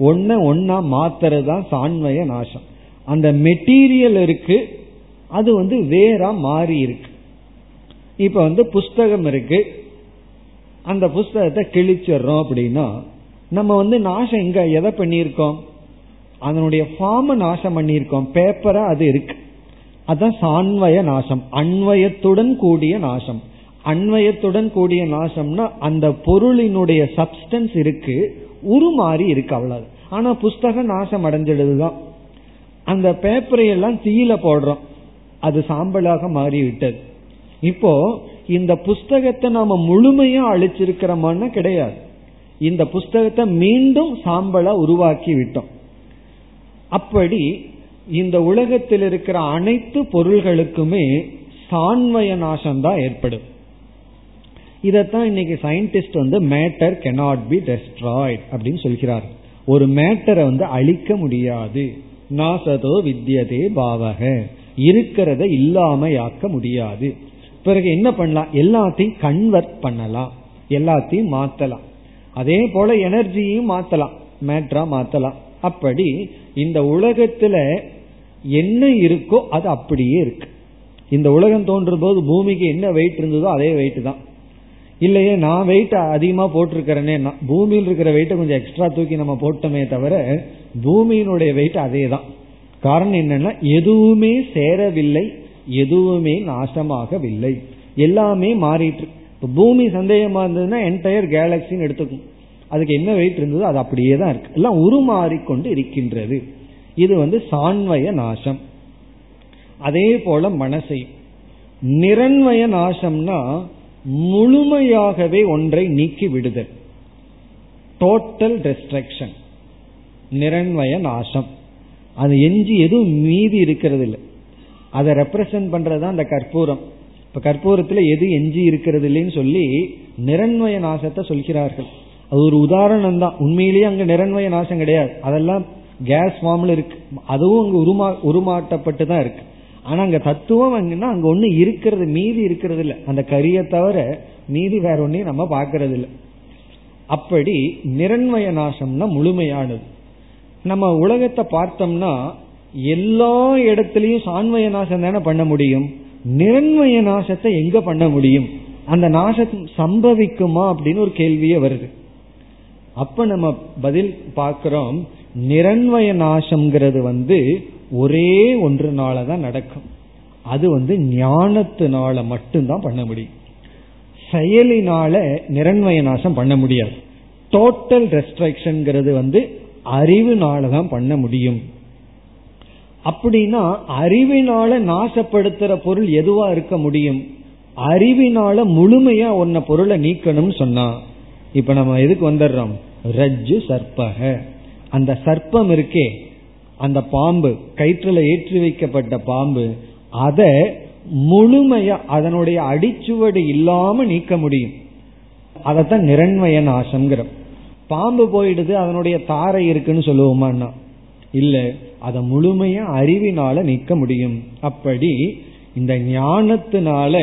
ஒன்ன ஒன்னா மாத்துறது தான் சான்வய நாசம். அந்த மெட்டீரியல் இருக்கு அது வந்து வேறா மாறி இருக்கு. இப்ப வந்து புஸ்தகம் இருக்கு. அந்த புஸ்தகத்தை கிழிச்சிடுறோம் அப்படின்னா நம்ம வந்து நாசம் எங்க எதை பண்ணியிருக்கோம்? அதனுடைய ஃபார்ம நாசம் பண்ணியிருக்கோம். பேப்பரா அது இருக்கு. அதான் சான்வய நாசம். அன்வயத்துடன் கூடிய நாசம். அன்வயத்துடன் கூடிய நாசம்னா அந்த பொருளினுடைய சப்ஸ்டன்ஸ் இருக்கு. உருமாறி இருக்கு அவ்வளவு. ஆனா புஸ்தகம் நாசம் அடைஞ்சிடுதுதான் அந்த பேப்பரை எல்லாம் தீயில போடுறோம். அது சாம்பலாக மாறிவிட்டது. இப்போ இந்த புஸ்தகத்தை நாம முழுமையா அழிச்சிருக்கிறோமான்னு கிடையாது. இந்த புஸ்தகத்தை மீண்டும் சாம்பலா உருவாக்கி விட்டோம் அப்படி இந்த உலகத்தில் இருக்கிற அனைத்து பொருள்களுக்குமே சான்வய நாசம் தான் ஏற்படும். இதத்தான் இன்னைக்கு சயின்டிஸ்ட் வந்து மேட்டர் கெனாட் பி டெஸ்ட்ராய்ட் அப்படின்னு சொல்கிறார். ஒரு மேட்டரை வந்து அழிக்க முடியாது. நாசதோ வித்தியதே பாவக. இருக்கிறத இல்லாமையாக்க முடியாது. பிறகு என்ன பண்ணலாம்? எல்லாத்தையும் கன்வெர்ட் பண்ணலாம். எல்லாத்தையும் மாத்தலாம். அதே போல எனர்ஜியும் மாத்தலாம். மேட்ரா மாத்தலாம். அப்படி இந்த உலகத்துல என்ன இருக்கோ அது அப்படியே இருக்கு. இந்த உலகம் தோன்றும் போது பூமிக்கு என்ன வெயிட் இருந்ததோ அதே வெயிட் தான். இல்லையே நான் வெயிட் அதிகமா போட்டிருக்கிறேனே பூமியில் இருக்கிற வெயிட்டை கொஞ்சம் எக்ஸ்ட்ரா தூக்கி நம்ம போட்டோமே தவிர பூமியினுடைய வெயிட் அதே தான். காரணம் என்னன்னா எதுவுமே சேரவில்லை எதுவுமே நாசமாகவில்லை. எல்லாமே மாறிட்டு இப்போ பூமி சந்தேகமா இருந்ததுன்னா என்டையர் கேலக்சின்னு எடுத்துக்கும் அதுக்கு என்ன வெயிட் இருந்ததோ அது அப்படியே தான் இருக்கு. எல்லாம் உருமாறிக்கொண்டு இருக்கின்றது. இது வந்து சான்வய நாசம். அதே போல மனசை நிரண்வய நாசம்னா முழுமையாகவே ஒன்றை நீக்கி விடுதல். டோட்டல் ரெஸ்ட்ரக்ஷன் நிரண்வய நாசம். அது எஞ்சி எதுவும் மீதி இருக்கிறது இல்லை அதை ரெப்ரசன்ட் பண்றதுதான் அந்த கற்பூரம். இப்ப கற்பூரத்துல எது எஞ்சி இருக்கிறது இல்லைன்னு சொல்லி நிரண்வய நாசத்தை சொல்கிறார்கள். அது ஒரு உதாரணம் தான் உண்மையிலேயே அங்க நிரண்வய நாசம் கிடையாது. அதெல்லாம் கேஸ் ஃபார்ம்ல இருக்கு. அதுவும் அங்க உருமா உருமாட்டப்பட்டு தான் இருக்கு. ஆனா அங்க தத்துவம் அங்கன்னா அங்க ஒண்ணு இருக்கிறது மீதி இருக்கிறது இல்ல அந்த கரியை தவிர மீதி வேற ஒன்னையும் நம்ம பாக்குறது இல்ல அப்படி நிரண்மய நாசம்னா முழுமையானது. நம்ம உலகத்தை பார்த்தோம்னா எல்லா இடத்திலையும் சான்மய நாசம் தானே பண்ண முடியும்? நிரண்மய நாசத்தை எங்க பண்ண முடியும்? அந்த நாசம் சம்பவிக்குமா அப்படின்னு ஒரு கேள்வியே வருது. அப்ப நம்ம பதில் பார்க்கிறோம் நிரண்மய நாசம்ங்கிறது வந்து ஒரே ஒன்றுனால தான் நடக்கும். அது வந்து ஞானத்தினால மட்டும்தான் பண்ண முடியும். செயலினால நிரண்மய நாசம் பண்ண முடியாது. டோட்டல் ரெஸ்ட்ரக்ஷன்ங்கிறது வந்து அறிவுனால தான் பண்ண முடியும். அப்படின்னா அறிவினால நாசப்படுத்துற பொருள் எதுவா இருக்க முடியும்? அறிவினால முழுமையா ஒன்ன பொருளை நீக்கணும்னு சொன்னா இப்ப நம்ம எதுக்கு வந்துடுறோம்? ரஜ்ஜு சர்ப்பக. அந்த சர்ப்பம் இருக்கே அந்த பாம்பு கயிற்றுல ஏற்றி வைக்கப்பட்ட பாம்பு அதை முழுமையா அதனுடைய அடிச்சுவடு இல்லாம நீக்க முடியும். அதத்தான் நிரண்மய நாசம்ங்கிறோம். பாம்பு போயிடுது அதனுடைய தாரை இருக்குன்னு சொல்லுவோமான்னா. இல்ல அதை முழுமையா அறிவினால நீக்க முடியும். அப்படி இந்த ஞானத்தினால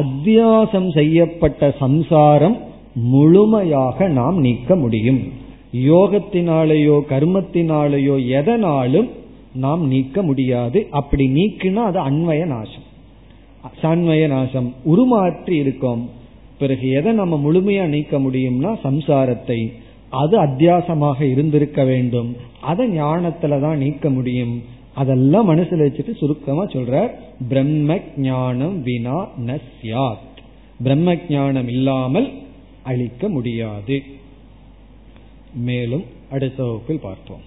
அத்தியாசம் செய்யப்பட்ட சம்சாரம் முழுமையாக நாம் நீக்க முடியும். யோகத்தினாலேயோ கர்மத்தினாலேயோ எதனாலும் நாம் நீக்க முடியாது. அப்படி நீக்கினா அது அன்வய நாசம் சன்வய நாசம் உருமாற்றி இருக்கோம். பிறகு எதை நம்ம முழுமையா நீக்க முடியும்னா சம்சாரத்தை. அது அத்தியாசமாக இருந்திருக்க வேண்டும். அதை ஞானத்துல தான் நீக்க முடியும். அதெல்லாம் மனசுல வச்சுட்டு சுருக்கமா சொல்ற பிரம்ம ஞானம் வினா நஸ்யாத் பிரம்ம ஞானம் இல்லாமல் அழிக்க முடியாது. மேலும் அடுத்த வகுப்பில் பார்ப்போம்.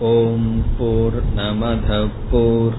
ஓம் போர் நமத போர்